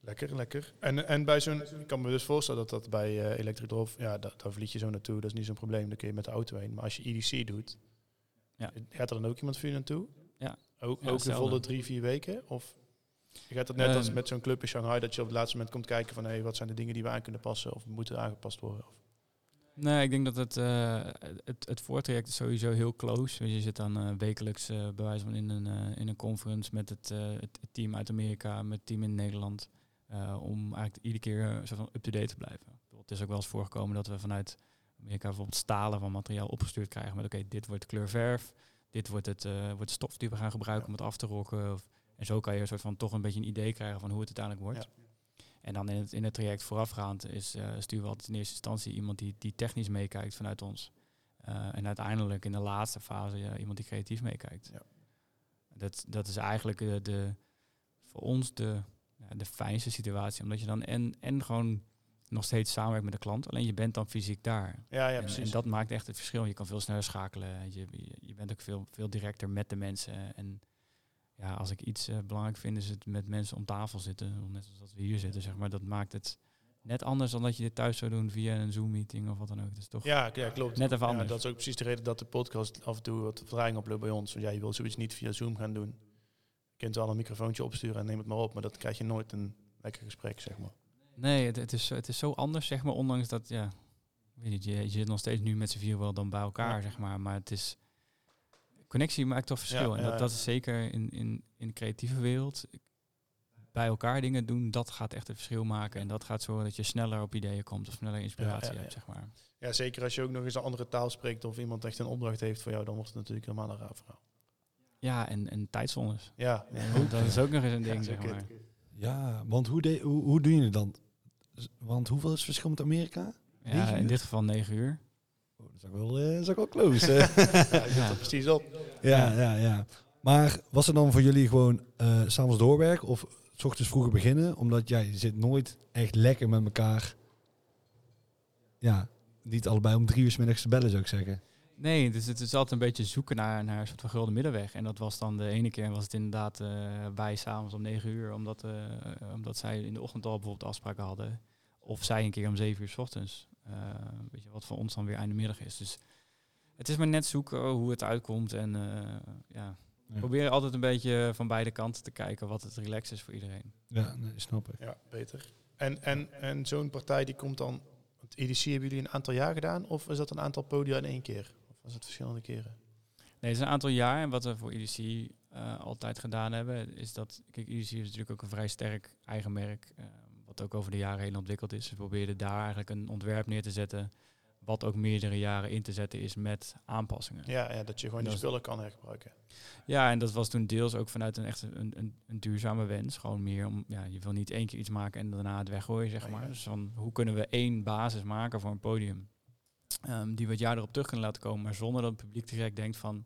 Lekker, lekker. En, en bij zo'n, ik kan me dus voorstellen dat dat bij eh Electric Drove, ja, da- daar vlieg je zo naartoe, dat is niet zo'n probleem, dan kun je met de auto heen. Maar als je EDC doet, Ja. gaat er dan ook iemand voor je naartoe? Ja. Ook, Ja, ook de volle drie, vier weken? Of je gaat het net als Ehm. met zo'n club in Shanghai, dat je op het laatste moment komt kijken van, hé, wat zijn de dingen die we aan kunnen passen of moeten aangepast worden? Of, Nee, ik denk dat het, eh, het, het voortraject is sowieso heel close. Dus je zit dan eh, wekelijks eh, bij wijze van in een, eh, in een conference met het, eh, het, team uit Amerika, met het team in Nederland. eh, om eigenlijk iedere keer eh, soort van up-to-date te blijven. Het is ook wel eens voorgekomen dat we vanuit Amerika bijvoorbeeld stalen van materiaal opgestuurd krijgen met oké, dit wordt de kleur verf, dit wordt, het, eh, wordt de stof die we gaan gebruiken om het af te rokken. Of, en zo kan je een soort van toch een beetje een idee krijgen van hoe het uiteindelijk wordt. En dan in het, in het traject voorafgaand is, eh, sturen we altijd in eerste instantie iemand die, die technisch meekijkt vanuit ons. Eh, en uiteindelijk in de laatste fase ja, iemand die creatief meekijkt. Ja. Dat, dat is eigenlijk de, de, voor ons de, de fijnste situatie. Omdat je dan en, en gewoon nog steeds samenwerkt met de klant. Alleen je bent dan fysiek daar. ja, ja, en, precies. en dat maakt echt het verschil. Je kan veel sneller schakelen. Je, je, je bent ook veel, veel directer met de mensen. En ja, als ik iets eh, belangrijk vind, is het met mensen om tafel zitten. Net zoals dat we hier zitten, zeg maar. Dat maakt het net anders dan dat je dit thuis zou doen via een Zoom-meeting of wat dan ook. Is toch ja, ja, klopt. net even Ja, dat is ook precies de reden dat de podcast af en toe wat vertraging oploopt bij ons. Want ja, je wil zoiets niet via Zoom gaan doen. Je kunt wel een microfoontje opsturen en neem het maar op, maar dat krijg je nooit een lekker gesprek, zeg maar. Nee, het, het, is, het is zo anders, zeg maar. Ondanks dat, ja, weet je, je zit nog steeds nu met z'n vier wel dan bij elkaar, Ja. zeg maar. Maar het is, connectie maakt toch verschil. Ja, en ja, dat, dat is zeker in, in, in de creatieve wereld. Bij elkaar dingen doen, dat gaat echt het verschil maken. En dat gaat zorgen dat je sneller op ideeën komt of sneller inspiratie Ja, ja, hebt, ja. zeg maar. Ja, zeker als je ook nog eens een andere taal spreekt of iemand echt een opdracht heeft voor jou, dan wordt het natuurlijk helemaal een raar verhaal. Ja, en, en tijdzones. Ja, Ja, dat is ook nog eens een ding, Ja, zeg maar. Ja, want hoe, de, hoe, hoe doen jullie het dan? Want hoeveel is het verschil met Amerika? Ja, in dit geval negen uur. Dat is ook wel, eh, dat is ook wel close. *laughs* ja, je er precies op. ja, ja, ja. Maar was het dan voor jullie gewoon eh s s'avonds doorwerken of s ochtends vroeger beginnen? Omdat jij zit nooit echt lekker met elkaar. Ja, niet allebei om drie uur 's middags te bellen zou ik zeggen. Nee, dus het is altijd een beetje zoeken naar, naar een soort van gulden middenweg. En dat was dan de ene keer was het inderdaad eh wij s'avonds om negen uur, omdat, eh, omdat zij in de ochtend al bijvoorbeeld afspraken hadden. Of zij een keer om zeven uur s ochtends. Eh, weet je, wat voor ons dan weer einde middag is. Dus het is maar net zoeken hoe het uitkomt. En eh ja, Ja. probeer altijd een beetje van beide kanten te kijken wat het relax is voor iedereen. Ja, nee, snap ik. Ja, beter. En, en, en zo'n partij die komt dan, want EDC hebben jullie een aantal jaar gedaan, of is dat een aantal podia in één keer? Of was het verschillende keren? Nee, het is een aantal jaar. En wat we voor EDC eh, altijd gedaan hebben, is dat... Kijk, EDC is natuurlijk ook een vrij sterk eigen merk. Wat ook over de jaren heen ontwikkeld is. We probeerden daar eigenlijk een ontwerp neer te zetten... Wat ook meerdere jaren in te zetten is met aanpassingen. Ja, ja, dat je gewoon die spullen kan hergebruiken. Ja, en dat was toen deels ook vanuit een echt een, een, een duurzame wens. Gewoon meer om, ja, je wil niet één keer iets maken en daarna het weggooien, zeg maar. Dus van, hoe kunnen we één basis maken voor een podium? ehm, die we het jaar erop terug kunnen laten komen, maar zonder dat het publiek direct denkt van...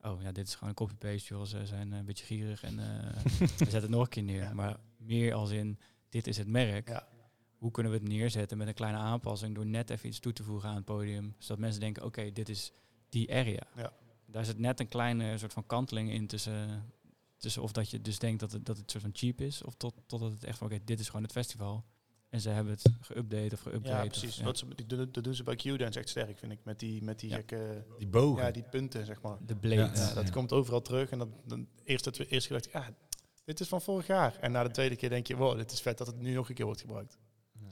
Oh ja, dit is gewoon een copy-paste, joh. Ze zijn eh, een beetje gierig en eh *laughs* we zetten het nog een keer neer. Ja. Maar meer als in, dit is het merk. Ja. Hoe kunnen we het neerzetten met een kleine aanpassing door net even iets toe te voegen aan het podium. Zodat mensen denken, oké, dit is die area. Ja. Daar zit net een kleine soort van kanteling in tussen, tussen of dat je dus denkt dat het, dat het soort van cheap is, of tot, totdat het echt van, oké, dit is gewoon het festival. En ze hebben het geüpdate of geüpdate. Ja, of- precies. ja. Dat, ze, die, doen- dat doen ze bij Q-Dance echt sterk, vind ik. Met die, met die Ja. gekke... Die bogen. Ja, die punten, zeg maar. De blade. Ja, Ja, ja. dat komt overal terug. En dat, dan eerst dat we eerst gedacht, ja, dit is van vorig jaar. En na de tweede keer denk je, wow, dit is vet dat het nu nog een keer wordt gebruikt.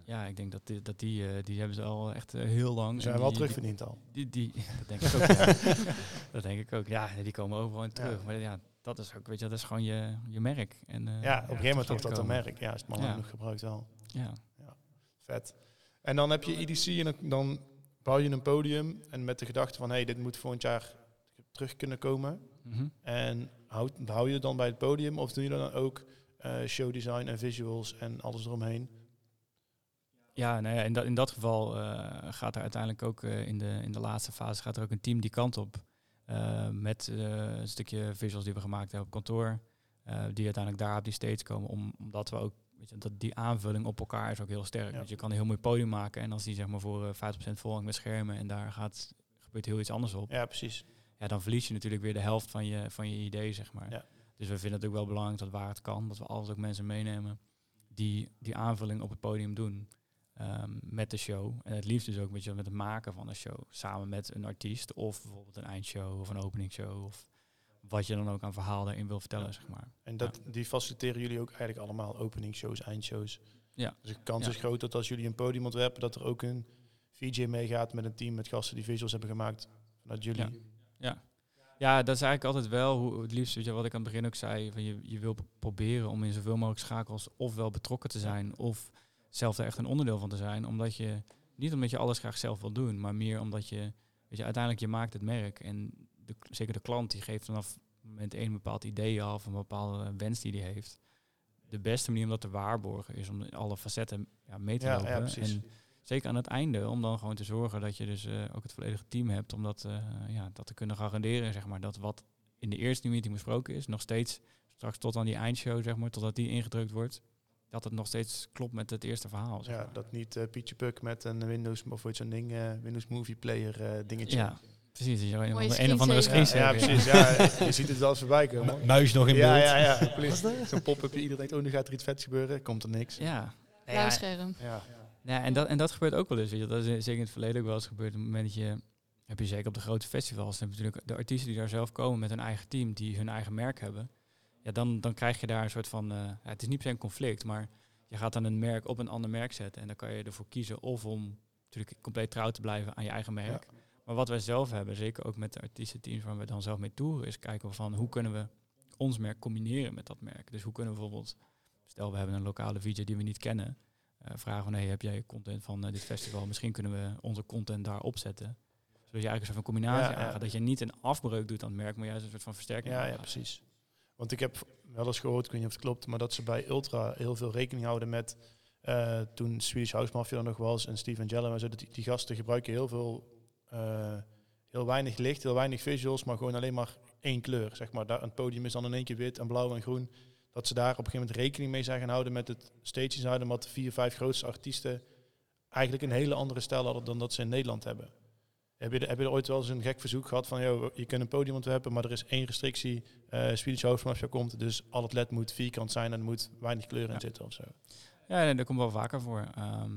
Ja, ik denk dat die, dat die, eh, die hebben ze al echt eh, heel lang. En zijn we wel die- terugverdiend al. Die, die, *laughs* dat denk ik ook. *laughs* ja. Dat denk ik ook. Ja, die komen overal in terug. Ja. Maar ja, dat is ook, weet je, dat is gewoon je, je merk. En, eh, Ja, op een gegeven moment wordt dat een merk. Ja, is het maar Ja. nog gebruikt wel. Ja. Vet. En dan heb je EDC en dan, dan bouw je een podium. En met de gedachte van, hé, hey, dit moet volgend jaar terug kunnen komen. Mhm. En houd, hou je het dan bij het podium? Of doe je dan ook eh showdesign en visuals en alles eromheen? Ja, nou ja, in, dat, in dat geval eh, gaat er uiteindelijk ook eh, in, de, in de laatste fase gaat er ook een team die kant op. met een stukje visuals die we gemaakt hebben op kantoor. die uiteindelijk daar op die stage komen. Om, omdat we ook, weet je, dat die aanvulling op elkaar is ook heel sterk. Ja. Want je kan een heel mooi podium maken. En als die zeg maar voor eh, 50% vol hangt met schermen. En daar gaat, gebeurt heel iets anders op. Ja, precies. Ja, dan verlies je natuurlijk weer de helft van je, van je idee, zeg maar. Ja. Dus we vinden het ook wel belangrijk dat waar het kan, dat we altijd ook mensen meenemen die die aanvulling op het podium doen ehm, met de show. En het liefst dus ook je, met het maken van een show. Samen met een artiest of bijvoorbeeld een eindshow of een openingsshow. Of wat je dan ook aan verhaal daarin wil vertellen, Ja. zeg maar. En dat, die faciliteren jullie ook eigenlijk allemaal, openingsshows, eindshows. Ja. Dus de kans is groot dat als jullie een podium ontwerpen, dat er ook een VJ meegaat met een team met gasten die visuals hebben gemaakt. Vanuit jullie. Ja, dat is eigenlijk altijd wel hoe het liefst, weet je, wat ik aan het begin ook zei. Van je, je wil proberen om in zoveel mogelijk schakels ofwel betrokken te zijn of zelf er echt een onderdeel van te zijn. Omdat je, niet omdat je alles graag zelf wil doen, maar meer omdat je, weet je, uiteindelijk je maakt het merk. En de, zeker de klant die geeft vanaf moment één een bepaald idee af, een bepaalde wens die die heeft. De beste manier om dat te waarborgen is om alle facetten ja, mee te Ja, lopen. ja, precies. En zeker aan het einde, om dan gewoon te zorgen dat je dus eh, ook het volledige team hebt, om dat, eh, ja, dat te kunnen garanderen, zeg maar, dat wat in de eerste meeting besproken is, nog steeds straks tot aan die eindshow, zeg maar, totdat die ingedrukt wordt, dat het nog steeds klopt met het eerste verhaal. Zeg Ja, dat niet eh Pietje Puk met een Windows of zo'n ding, eh, Windows Movie Player eh, dingetje. ja, precies. Dus je een, Mooie of een of andere screensaver. ja, ja, precies. Ja, je ziet het wel eens voorbij komen. Mu- Muis nog in Ja, beeld. ja, ja. please. Zo'n pop-up, iedereen denkt, oh, nu gaat er iets vets gebeuren. Komt er niks. Ja. Blauw scherm. Ja. Ja, en dat, en dat gebeurt ook wel eens. Weet je. Dat is zeker in het verleden ook wel eens gebeurd. Op het moment dat je, heb je zeker op de grote festivals, dan heb je natuurlijk de artiesten die daar zelf komen met hun eigen team, die hun eigen merk hebben. Ja, dan, dan krijg je daar een soort van, eh, ja, het is niet per se een conflict, maar je gaat dan een merk op een ander merk zetten. En dan kan je ervoor kiezen of om natuurlijk compleet trouw te blijven aan je eigen merk. Maar wat wij zelf hebben, zeker ook met de artiestenteams waar we dan zelf mee toeren, is kijken we van hoe kunnen we ons merk combineren met dat merk. Dus hoe kunnen we bijvoorbeeld, stel we hebben een lokale VJ die we niet kennen, eh, vragen van hey, heb jij content van eh, dit festival? Misschien kunnen we onze content daar opzetten. Zodat je eigenlijk een soort van combinatie aangaat. Dat je niet een afbreuk doet aan het merk, maar juist een soort van versterking. Ja, ja, precies. Want ik heb wel eens gehoord, ik weet niet of het klopt, maar dat ze bij Ultra heel veel rekening houden met eh, toen Swedish House Mafia er nog was en Steven Jello en zo. Die, die gasten gebruiken heel veel, eh, heel weinig licht, heel weinig visuals, maar gewoon alleen maar één kleur. Zeg maar. Daar, het podium is dan in één keer wit en blauw en groen. Dat ze daar op een gegeven moment rekening mee zijn gaan houden met het stage design, omdat de vier, vijf grootste artiesten eigenlijk een hele andere stijl hadden dan dat ze in Nederland hebben. Heb je, er- heb je er ooit wel eens een gek verzoek gehad van, joh, je kunt een podium ontwerpen, maar er is één restrictie. eh Swedish House Mafia komt, dus al het led moet vierkant zijn en er moet weinig kleur in Ja. zitten of zo. Ja, nee, dat komt wel vaker voor. Ehm,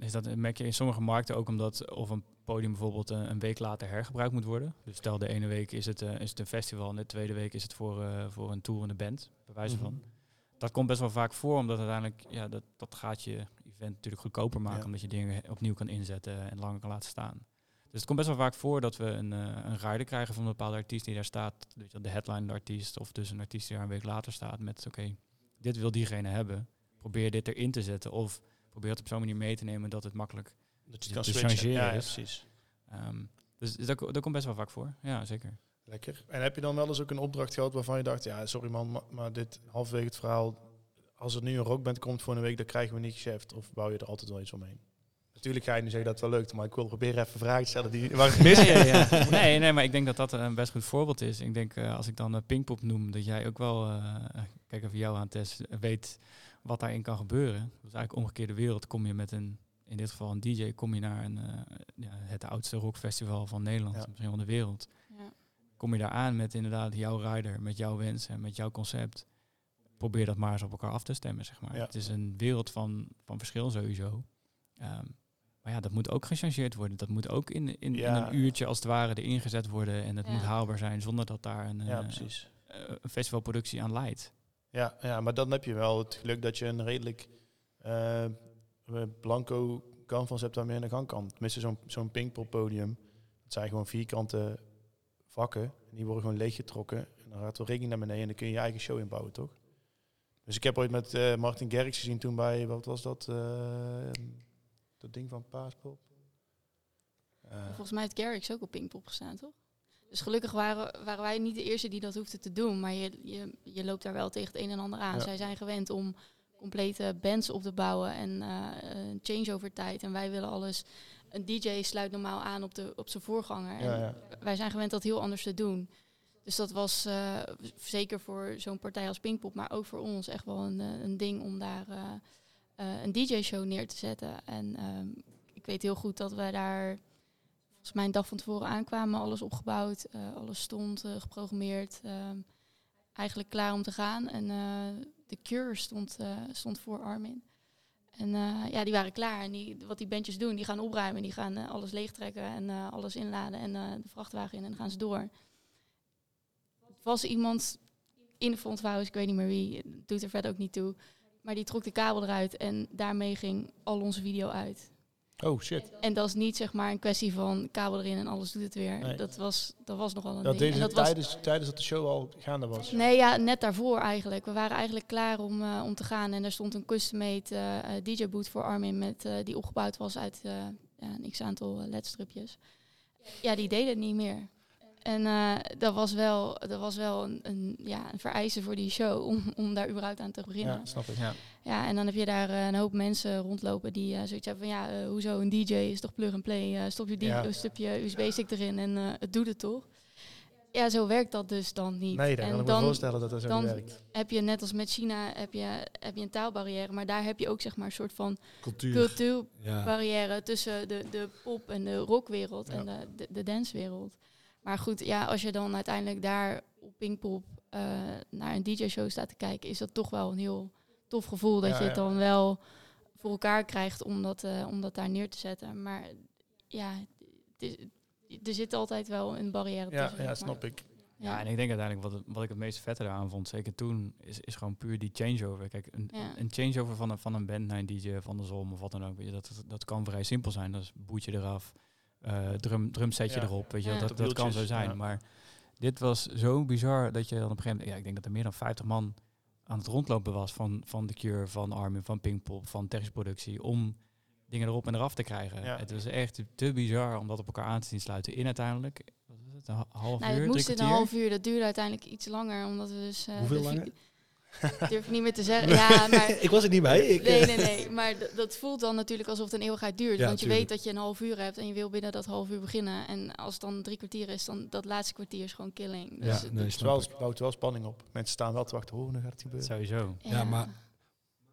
is dat merk je in sommige markten ook omdat of een podium bijvoorbeeld een, week later hergebruikt moet worden. Dus stel de ene week is het, eh, is het een festival en de tweede week is het voor, eh, voor een toerende band, bij wijze Mhm. van. Dat komt best wel vaak voor, omdat uiteindelijk, ja, dat, dat gaat je event natuurlijk goedkoper maken, Ja. omdat je dingen opnieuw kan inzetten en langer kan laten staan. Dus het komt best wel vaak voor dat we een, eh een rider krijgen van een bepaalde artiest die daar staat, weet je wel, de headline artiest, of dus een artiest die daar een week later staat met, oké, dit wil diegene hebben, probeer dit erin te zetten, of probeer het op zo'n manier mee te nemen dat het makkelijk Dat je kan te switchen. Ja, precies. Ehm, dus dat, ko- dat komt best wel vaak voor. Ja, zeker. Lekker. En heb je dan wel eens ook een opdracht gehad waarvan je dacht, ja, sorry man, maar, maar dit halverwege het verhaal, als er nu een rockband komt voor een week, dan krijgen we niet chef. Of bouw je er altijd wel iets omheen? Natuurlijk ga je nu zeggen dat het wel leuk maar ik wil proberen even vragen te stellen die waar het mis Ja, ja, ja. *laughs* Nee, nee, maar ik denk dat dat een best goed voorbeeld is. Ik denk, eh, als ik dan uh, Pinkpop noem, dat jij ook wel, eh, kijk even jou aan Tess, weet wat daarin kan gebeuren. Dat is eigenlijk omgekeerde wereld. Kom je met een, in dit geval een DJ, kom je naar een, eh, ja, het oudste rockfestival van Nederland, Ja. misschien wel de wereld. Ja. Kom je daar aan met inderdaad jouw rider, met jouw wensen, met jouw concept. Probeer dat maar eens op elkaar af te stemmen, zeg maar. Ja. Het is een wereld van, van verschil sowieso. Ehm, maar ja, dat moet ook gechangeerd worden. Dat moet ook in, in, in een uurtje als het ware erin gezet worden. En het Ja. moet haalbaar zijn zonder dat daar een, Ja, eh, precies. eh, een festivalproductie aan leidt. Ja, ja, maar dan heb je wel het geluk dat je een redelijk eh, blanco canvas hebt waarmee je aan de gang kan. Tenminste, zo'n zo'n podium. Het zijn gewoon vierkante vakken. En die worden gewoon leeggetrokken. En dan gaat er rekening naar beneden en dan kun je je eigen show inbouwen, toch? Dus ik heb ooit met eh, Martin Gerrits gezien toen bij, wat was dat? dat ding van Paaspop? Volgens mij heeft Garrix ook op Pinkpop gestaan, toch? Dus gelukkig waren, waren wij niet de eerste die dat hoefden te doen. Maar je, je, je loopt daar wel tegen het een en ander aan. Ja. Zij zijn gewend om complete bands op te bouwen en eh, een changeover tijd. En wij willen alles... Een DJ sluit normaal aan op, de, op zijn voorganger. En ja, ja. wij zijn gewend dat heel anders te doen. Dus dat was eh, zeker voor zo'n partij als Pinkpop, maar ook voor ons echt wel een, eh, een ding om daar een DJ-show neer te zetten. En ehm, ik weet heel goed dat wij daar volgens mij een dag van tevoren aankwamen, alles opgebouwd, eh, alles stond eh, geprogrammeerd, ehm, eigenlijk klaar om te gaan. En eh, de Cure stond, stond voor Armin. En ja, die waren klaar. En die, wat die bandjes doen, die gaan opruimen. Die gaan alles leegtrekken en alles inladen en de vrachtwagen in. En dan gaan ze door. Was iemand in de fronthouse, ik weet niet meer wie, doet er verder ook niet toe. Maar die trok de kabel eruit en daarmee ging al onze video uit. Oh shit. En dat is niet zeg maar een kwestie van kabel erin en alles doet het weer. Nee. Dat, was, dat was nogal een Dat ding. En dat was, tijdens, tijdens dat de show al gaande was. Nee, ja, net daarvoor eigenlijk. We waren eigenlijk klaar om, eh, om te gaan. En er stond een custom-made eh, eh, DJ-boot voor Armin met, die opgebouwd was uit ja, een x-aantal ledstripjes. Ja, die deden het niet meer. En eh, dat was wel, dat was wel een, een, ja, een vereiste voor die show om, om daar überhaupt aan te beginnen. Ja, snap ik. Ja. Ja, en dan heb je daar eh, een hoop mensen rondlopen die eh, zoiets hebben van ja, eh, hoezo een DJ is toch plug and play, eh, stop je, die, Ja. stop je USB-stick erin en eh, het doet het toch. Ja, zo werkt dat dus dan niet. Nee, dat en kan ik me dan voorstellen dat dat zo dan- niet werkt. heb je net als met China heb je, heb je een taalbarrière, maar daar heb je ook zeg maar een soort van Cultuur. cultuurbarrière Ja. tussen de, de pop en de rockwereld Ja. en de, de, de dancewereld. Maar goed, ja, als je dan uiteindelijk daar op Pinkpop eh, naar een DJ-show staat te kijken, is dat toch wel een heel tof gevoel dat Ja, je het ja. dan wel voor elkaar krijgt om dat, eh, om dat daar neer te zetten. Maar ja, het is- er zit altijd wel een barrière Ja, tussen. ja, snap ik. Ja, en ik denk uiteindelijk wat, wat ik het meest vette eraan vond, zeker toen, is, is gewoon puur die changeover. Kijk, een, Ja. een changeover van een, van een band naar een DJ of andersom of wat dan ook, dat, dat kan vrij simpel zijn. Dat is boetje eraf, eh drum, drumsetje Ja. erop, weet je, Ja. dat, dat kan zo zijn. ja. Maar dit was zo bizar dat je dan op een gegeven moment, ja, ik denk dat er meer dan 50 man aan het rondlopen was van, van The Cure, van Armin, van Pinkpop, van technische productie, om dingen erop en eraf te krijgen. Ja. Het was echt te bizar om dat op elkaar aan te zien sluiten in uiteindelijk. Wat was het, een ha- half Nou, uur, het drie moest in een half uur. Dat duurde uiteindelijk iets langer, omdat we dus... eh, Hoeveel de langer? durf ik niet meer te zeggen. Ja, maar... *laughs* ik was er niet bij. Ik, Nee, eh, nee, nee. Maar dat voelt dan natuurlijk alsof het een eeuwigheid duurt. Ja, want je tuurlijk. weet dat je een half uur hebt en je wil binnen dat half uur beginnen. En als het dan drie kwartier is, dan dat laatste kwartier is gewoon killing. Dus Ja, het- nee, Het wel, ik. bouwt wel spanning op. Mensen staan wel te wachten. Hoe nu gaat het gebeuren? Sowieso. Ja, maar-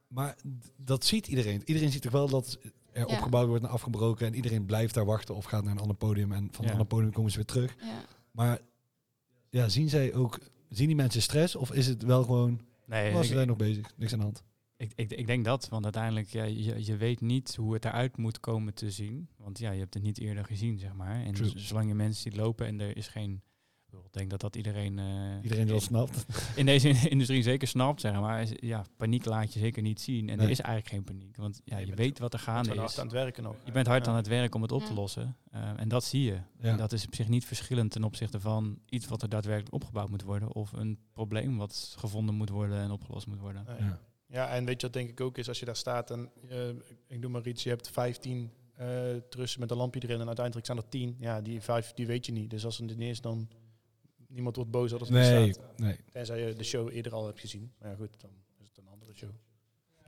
Maar dat ziet iedereen. Iedereen ziet toch wel dat er Ja. opgebouwd wordt en afgebroken. En iedereen blijft daar wachten of gaat naar een ander podium. En van Ja. een ander podium komen ze weer terug. Ja. Maar ja, zien zij ook... Zien die mensen stress? Of is het wel gewoon... Nee, Was ze nog bezig? Niks aan de hand. ik, ik, ik denk dat, want uiteindelijk, ja, je, je weet niet hoe het eruit moet komen te zien. Want ja, je hebt het niet eerder gezien, zeg maar. En zolang je mensen ziet lopen en er is geen... Ik denk dat dat iedereen, eh, Iedereen wel snapt. *laughs* in deze *laughs* industrie zeker snapt, zeg maar. Ja, paniek laat je zeker niet zien. En Nee. er is eigenlijk geen paniek. Want ja, Je je bent- weet wat er Je gaande bent is. hard aan het werken nog. Je bent hard Ja. aan het werk om het op te lossen. Eh, en dat zie je. Ja. En dat is op zich niet verschillend ten opzichte van iets wat er daadwerkelijk opgebouwd moet worden. Of een probleem wat gevonden moet worden en opgelost moet worden. Ja. Ja, en weet je wat denk ik ook is als je daar staat en eh, ik doe maar iets, je hebt 15 eh trussen met een lampje erin en uiteindelijk zijn er tien. Ja, die vijf, die weet je niet. Dus als er niet is, dan niemand wordt boos als het niet Nee, staat. nee. Tenzij je de show eerder al hebt gezien. Maar ja, goed, dan is het een andere show.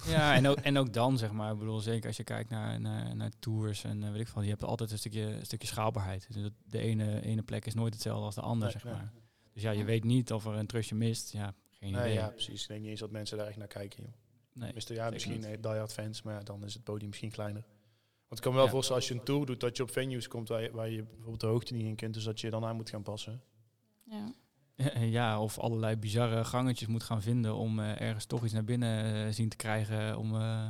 Ja, en ook, en ook dan, zeg maar, ik bedoel, zeker als je kijkt naar, naar, naar tours en eh, weet ik veel, je hebt altijd een stukje, een stukje schaalbaarheid. Dus de ene, ene plek is nooit hetzelfde als de andere, Nee, zeg nee. maar. Dus ja, je weet niet of er een trusje mist. Ja, geen Nee, idee. ja, precies. Ik denk niet eens dat mensen daar echt naar kijken. Joh. Nee. Ja, misschien niet. eh, diehard fans, maar ja, dan is het podium misschien kleiner. Want ik kan me wel Ja. voorstellen als je een tour doet, dat je op venues komt waar je, waar je bijvoorbeeld de hoogte niet in kunt. Dus dat je dan aan moet gaan passen. Ja. Ja, of allerlei bizarre gangetjes moet gaan vinden om eh, ergens toch iets naar binnen eh, zien te krijgen om, eh,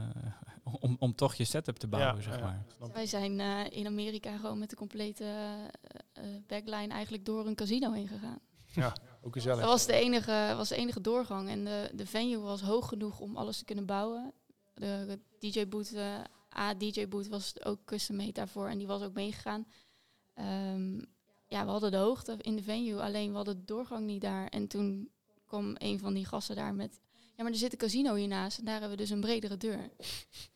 *laughs* om, om toch je setup te bouwen, Ja, zeg ja, maar. Wij zijn eh, in Amerika gewoon met de complete eh, eh, backline eigenlijk door een casino heen gegaan. Ook gezellig. Dat was de enige, was de enige doorgang. En de, de venue was hoog genoeg om alles te kunnen bouwen. De DJ-boot, eh A-DJ-boot was ook custom made daarvoor. En die was ook meegegaan. Ehm, ja, we hadden de hoogte in de venue. Alleen we hadden de doorgang niet daar. En toen kwam een van die gasten daar met... Ja, maar er zit een casino hiernaast. En daar hebben we dus een bredere deur.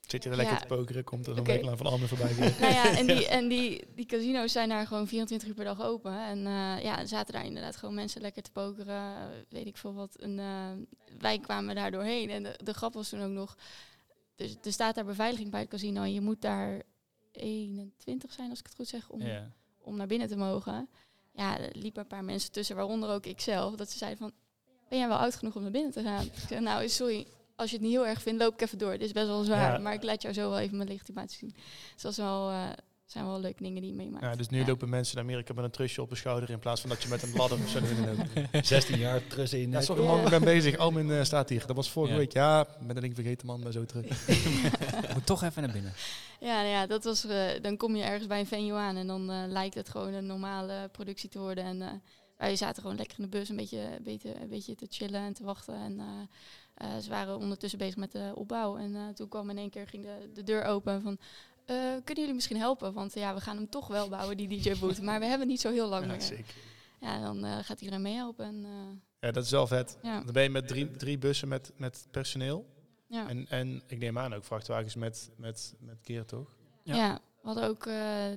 Zit je er lekker Ja. te pokeren, komt er een Oké. winkelaar van Armen voorbij. *laughs* nou ja, en, die, en die, die casino's zijn daar gewoon 24 uur per dag open. En eh, ja, zaten daar inderdaad gewoon mensen lekker te pokeren, weet ik veel wat. En eh, wij kwamen daar doorheen. En de, de grap was toen ook nog, dus, er staat daar beveiliging bij het casino en je moet daar 21 zijn, als ik het goed zeg, om, Ja. Om naar binnen te mogen. Ja, er liepen een paar mensen tussen, waaronder ook ikzelf, dat ze zeiden van, ben jij wel oud genoeg om naar binnen te gaan? Ik zeg, nou, sorry, als je het niet heel erg vindt, loop ik even door. Dit is best wel zwaar, Ja. maar ik laat jou zo wel even mijn legitimatie zien. Dus dat is wel, eh, zijn wel leuke dingen die je meemaakt. Ja, dus nu Ja. lopen mensen in Amerika met een trusje op de schouder in plaats van dat je met een ladder of zo naar binnen loopt. *laughs* 16 jaar trussen in Ja, sorry man, ik ben bezig. Almin eh, staat hier. Dat was vorige Ja. week. Ja, ben een ding vergeten man, ben zo terug. *laughs* Moet toch even naar binnen. *laughs* Ja, nou ja, dat was, eh, dan kom je ergens bij een venue aan en dan eh, lijkt het gewoon een normale productie te worden. En eh, wij zaten gewoon lekker in de bus een beetje, een beetje, een beetje te chillen en te wachten. En eh, eh, ze waren ondertussen bezig met de opbouw. En eh, toen kwam in één keer ging de, de deur open van... eh, kunnen jullie misschien helpen? Want ja, we gaan hem toch wel bouwen, die DJ-boot. maar we hebben niet zo heel lang Ja, meer. zeker. Ja, dan eh, gaat iedereen meehelpen. En, eh, Ja, dat is wel vet. ja, Dan ben je met drie, drie bussen met, met personeel. ja. En, en ik neem aan ook vrachtwagens met, met, met keer, toch? Ja. Ja. we hadden ook, eh,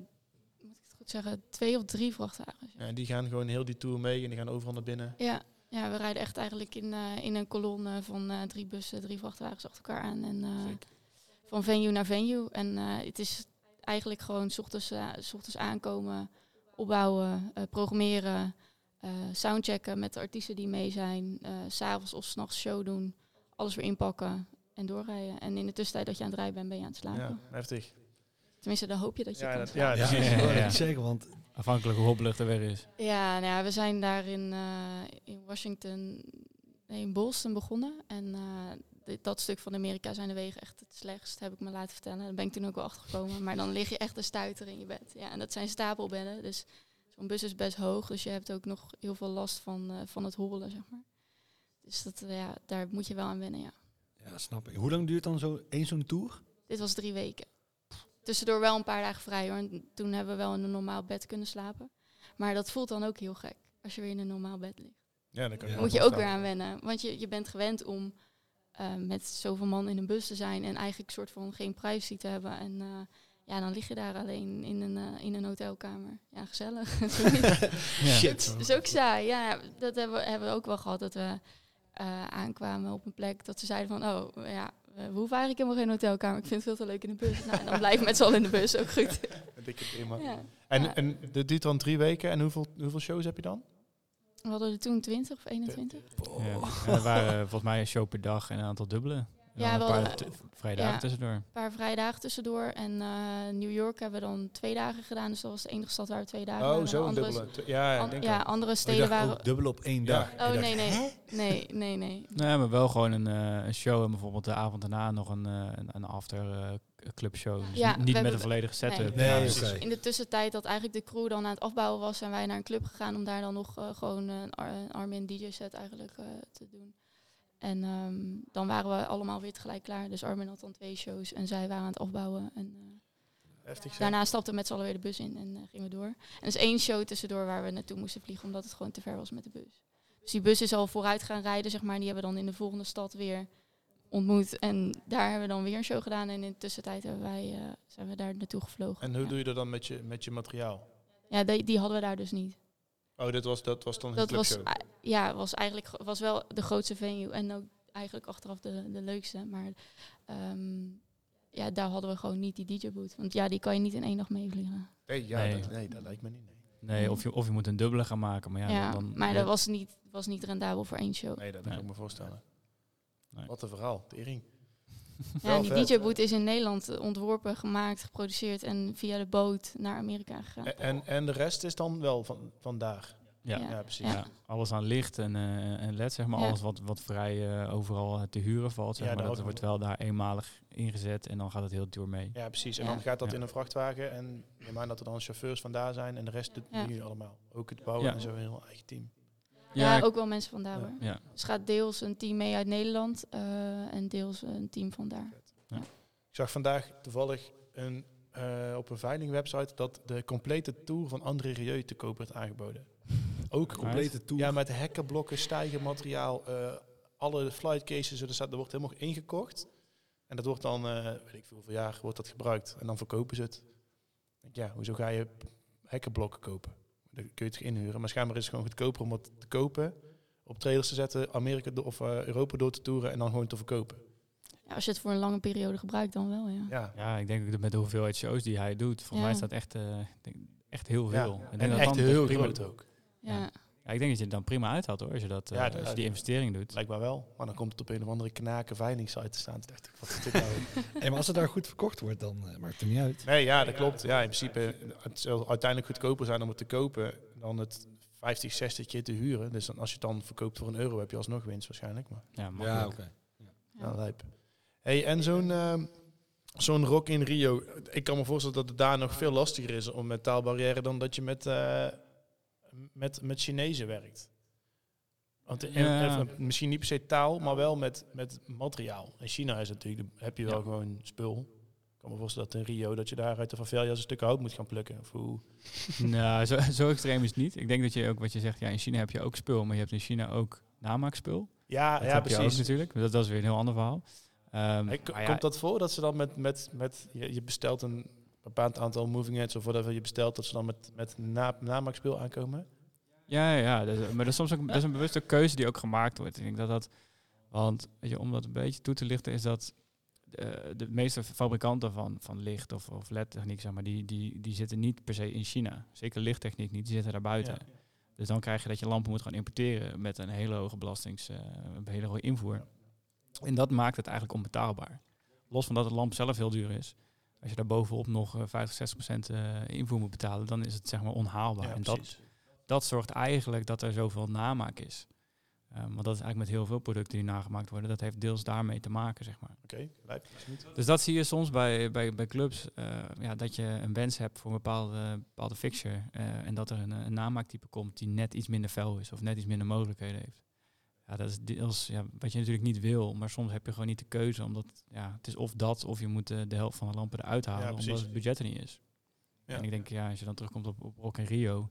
moet ik het goed zeggen, twee of drie vrachtwagens. Ja, en die gaan gewoon heel die tour mee en die gaan overal naar binnen. Ja, ja we rijden echt eigenlijk in, eh, in een kolonne van eh, drie bussen, drie vrachtwagens achter elkaar aan. En, eh, Zeker. Van venue naar venue. En eh, het is eigenlijk gewoon 's ochtends, eh, 's ochtends aankomen, opbouwen, eh, programmeren, eh, soundchecken met de artiesten die mee zijn. eh, s S'avonds of s'nachts show doen, alles weer inpakken en doorrijden. En in de tussentijd dat je aan het rijden bent, ben je aan het slapen. Ja, heftig. Tenminste, dan hoop je dat je Ja, kan dat- ja, Ja, zeggen, want Afhankelijk hoe hobbelig de weg is. Ja, nou ja, we zijn daar in, eh, in Washington, nee, in Boston begonnen. En eh, dat stuk van Amerika zijn de wegen echt het slechtst, heb ik me laten vertellen. Daar ben ik toen ook wel achtergekomen. Maar dan lig je echt een stuiter in je bed. Ja, en dat zijn stapelbedden, dus zo'n bus is best hoog. Dus je hebt ook nog heel veel last van, eh, van het hollen, zeg maar. Dus dat, eh, ja, daar moet je wel aan wennen, ja. ja, snap ik. Hoe lang duurt dan zo één zo'n tour? Dit was drie weken. Tussendoor wel een paar dagen vrij hoor. En toen hebben we wel in een normaal bed kunnen slapen. Maar dat voelt dan ook heel gek, als je weer in een normaal bed ligt. Ja, dan kan Ja. me moet je ook weer aan wennen. Want je, je bent gewend om eh, met zoveel man in een bus te zijn en eigenlijk soort van geen privacy te hebben. En eh, ja, dan lig je daar alleen in een, eh, in een hotelkamer. Ja, gezellig. *laughs* Ja. Het is ook saai. Ja, dat hebben we, hebben we ook wel gehad. Dat we eh, aankwamen op een plek dat ze zeiden van... Oh, ja, we hoeven eigenlijk helemaal geen hotelkamer. Ik vind het veel te leuk in de bus. Nou, en dan blijf met z'n allen in de bus. Ook goed. *laughs* Een dikke prima. Ja. En, Ja. en dat duurt dan drie weken. En hoeveel, hoeveel shows heb je dan? We hadden er toen 20 of 21. Ja. En er waren volgens mij een show per dag en een aantal dubbelen. En Ja, wel, een paar eh, t- vrije dagen ja. tussendoor. Een paar vrijdagen tussendoor. En eh, New York hebben we dan twee dagen gedaan. Dus dat was de enige stad waar we twee dagen waren. Oh, zo een andere, dubbele. Tw- Ja, ja, an- ja, andere Ik steden dacht waren... dubbel op één Ja. dag. Oh, Ik nee, dacht, nee. Nee, nee, nee. Nee, maar wel gewoon een, eh, een show en bijvoorbeeld de avond daarna nog een, eh, een, een after eh, club show. Dus Ja, niet- met een volledige setup. Nee. Nee. In de tussentijd dat eigenlijk de crew dan aan het afbouwen was, zijn wij naar een club gegaan om daar dan nog eh, gewoon een, Ar- een Armin DJ set eigenlijk eh, te doen. En ehm, dan waren we allemaal weer tegelijk klaar. Dus Armin had dan twee shows en zij waren aan het afbouwen. En eh, Heftig daarna stapten we met z'n allen weer de bus in en eh, gingen we door. En er is één show tussendoor waar we naartoe moesten vliegen, omdat het gewoon te ver was met de bus. Dus die bus is al vooruit gaan rijden, zeg maar. En die hebben dan in de volgende stad weer ontmoet. En daar hebben we dan weer een show gedaan. En in de tussentijd hebben wij, eh, zijn we daar naartoe gevlogen. En hoe ja. doe je dat dan met je, met je materiaal? Ja, die, die hadden we daar dus niet. Oh, dit was, dat was dan Dat was, ja, was eigenlijk was wel de grootste venue. En ook eigenlijk achteraf de, de leukste. Maar ehm, ja, daar hadden we gewoon niet die DJ-boot. Want ja, die kan je niet in één dag meevliegen. Nee, ja, Nee. Dat, nee, dat lijkt me niet. Nee, Nee, of je, of je moet een dubbele gaan maken. Maar ja, Ja, dan, maar ja, dat was niet, was niet rendabel voor één show. nee dat Nee. kan ik me voorstellen. Nee. Wat een verhaal, tering. *laughs* Ja, die vet. DJ-boot is in Nederland eh, ontworpen, gemaakt, geproduceerd en via de boot naar Amerika gegaan. En, en, en de rest is dan wel van, van daar. ja. Ja. Ja, precies. Ja. Alles aan licht en, eh, en led, zeg maar. Ja. Alles wat, wat vrij eh, overal te huren valt, zeg Ja, maar. Dat wordt wel daar eenmalig ingezet en dan gaat het heel duur mee. Ja, precies. En Ja. dan gaat dat Ja. in een vrachtwagen en je maakt dat er dan chauffeurs van daar zijn en de rest doet Ja. jullie allemaal. Ook het bouwen Ja. en zo, een heel eigen team. Ja, ook wel mensen van daar Ja. hoor. Ja, Dus gaat deels een team mee uit Nederland eh, en deels een team van daar. Ik zag vandaag toevallig een, eh, op een veilingwebsite dat de complete tour van André Rieu te koop werd aangeboden. Ook Complete tour. Ja, met hekkenblokken, stijgermateriaal, eh alle flight cases, er, staat, er wordt helemaal ingekocht. En dat wordt dan, eh, weet ik veel, hoeveel jaar wordt dat gebruikt. En dan verkopen ze het. Ja, hoezo ga je hekkenblokken kopen? Dan kun je het inhuren. Maar schijnbaar is het gewoon goedkoper om het te kopen, op trailers te zetten, Amerika of eh, Europa door te toeren en dan gewoon te verkopen. Ja, als je het voor een lange periode gebruikt, dan wel, ja. Ja, ja, ik denk ook dat met de hoeveelheid shows die hij doet, volgens mij Ja. dat echt, eh, ik denk echt heel veel. Ik denk en dat echt dan heel prima- groot ook. Ja, Ja, ik denk dat je het dan prima uithaalt hoor, als je, dat, eh, Ja, als je die investering doet. Me wel. Maar dan komt het op een of andere knaken veilingsite te staan. Toen dacht ik, wat is dit nou? *laughs* Hey, maar als het daar goed verkocht wordt, dan eh, maakt het niet uit. Nee, ja, dat klopt. Ja, in principe, het zal uiteindelijk goedkoper zijn om het te kopen dan het 50, 60 keer te huren. Dus dan, als je het dan verkoopt voor een euro, heb je alsnog winst waarschijnlijk. Maar Ja, makkelijk. ja. ja, lijp. Hey, en zo'n ehm, zo'n rock in Rio. Ik kan me voorstellen dat het daar nog veel lastiger is om met taalbarrière dan dat je met, eh, met, met Chinezen werkt. Want in- Ja. even, misschien niet per se taal, maar wel met, met materiaal. In China is natuurlijk, heb je wel Ja. gewoon spul. Ik kan me voorstellen dat in Rio dat je daar uit de favelia's een stuk hout moet gaan plukken. Of hoe? *laughs* nou, zo, zo extreem is het niet. Ik denk dat je ook, wat je zegt, ja, in China heb je ook spul, maar je hebt in China ook namaakspul. Ja, Dat ja ook precies. natuurlijk. Dat, dat is weer een heel ander verhaal. Hey, ja, Komt dat voor dat ze dan met, met, met je, je bestelt een bepaald aantal moving heads of whatever je bestelt, dat ze dan met, met na, namaakspul aankomen? Ja, ja, ja. Dat is- maar dat is soms ook dat is een bewuste keuze die ook gemaakt wordt. Ik denk dat dat, want weet je, om dat een beetje toe te lichten, is dat eh, de meeste fabrikanten van, van licht of, of LED-techniek, zeg maar, die, die, die zitten niet per se in China. Zeker lichttechniek niet, die zitten daar buiten. Ja. Dus dan krijg je dat je lampen moet gaan importeren met een hele hoge belastings, eh, een hele hoge invoer. En dat maakt het eigenlijk onbetaalbaar. Los van dat de lamp zelf heel duur is. Als je daar bovenop nog eh, 50, 60 procent eh, invoer moet betalen, dan is het zeg maar onhaalbaar. Ja, en dat, dat zorgt eigenlijk dat er zoveel namaak is. Um, want dat is eigenlijk met heel veel producten die nagemaakt worden. Dat heeft deels daarmee te maken, zeg maar. Oké, niet. Dus dat zie je soms bij, bij, bij clubs. eh, ja, dat je een wens hebt voor een bepaalde, bepaalde fixture. eh, en dat er een, een namaaktype komt die net iets minder fel is. Of net iets minder mogelijkheden heeft. Ja, dat is deels ja, wat je natuurlijk niet wil. Maar soms heb je gewoon niet de keuze. Omdat ja, het is of dat of je moet eh, de helft van de lampen eruit halen. Ja, omdat het budget er niet is. Ja. En ik denk, ja, als je dan terugkomt op, op Rock in Rio.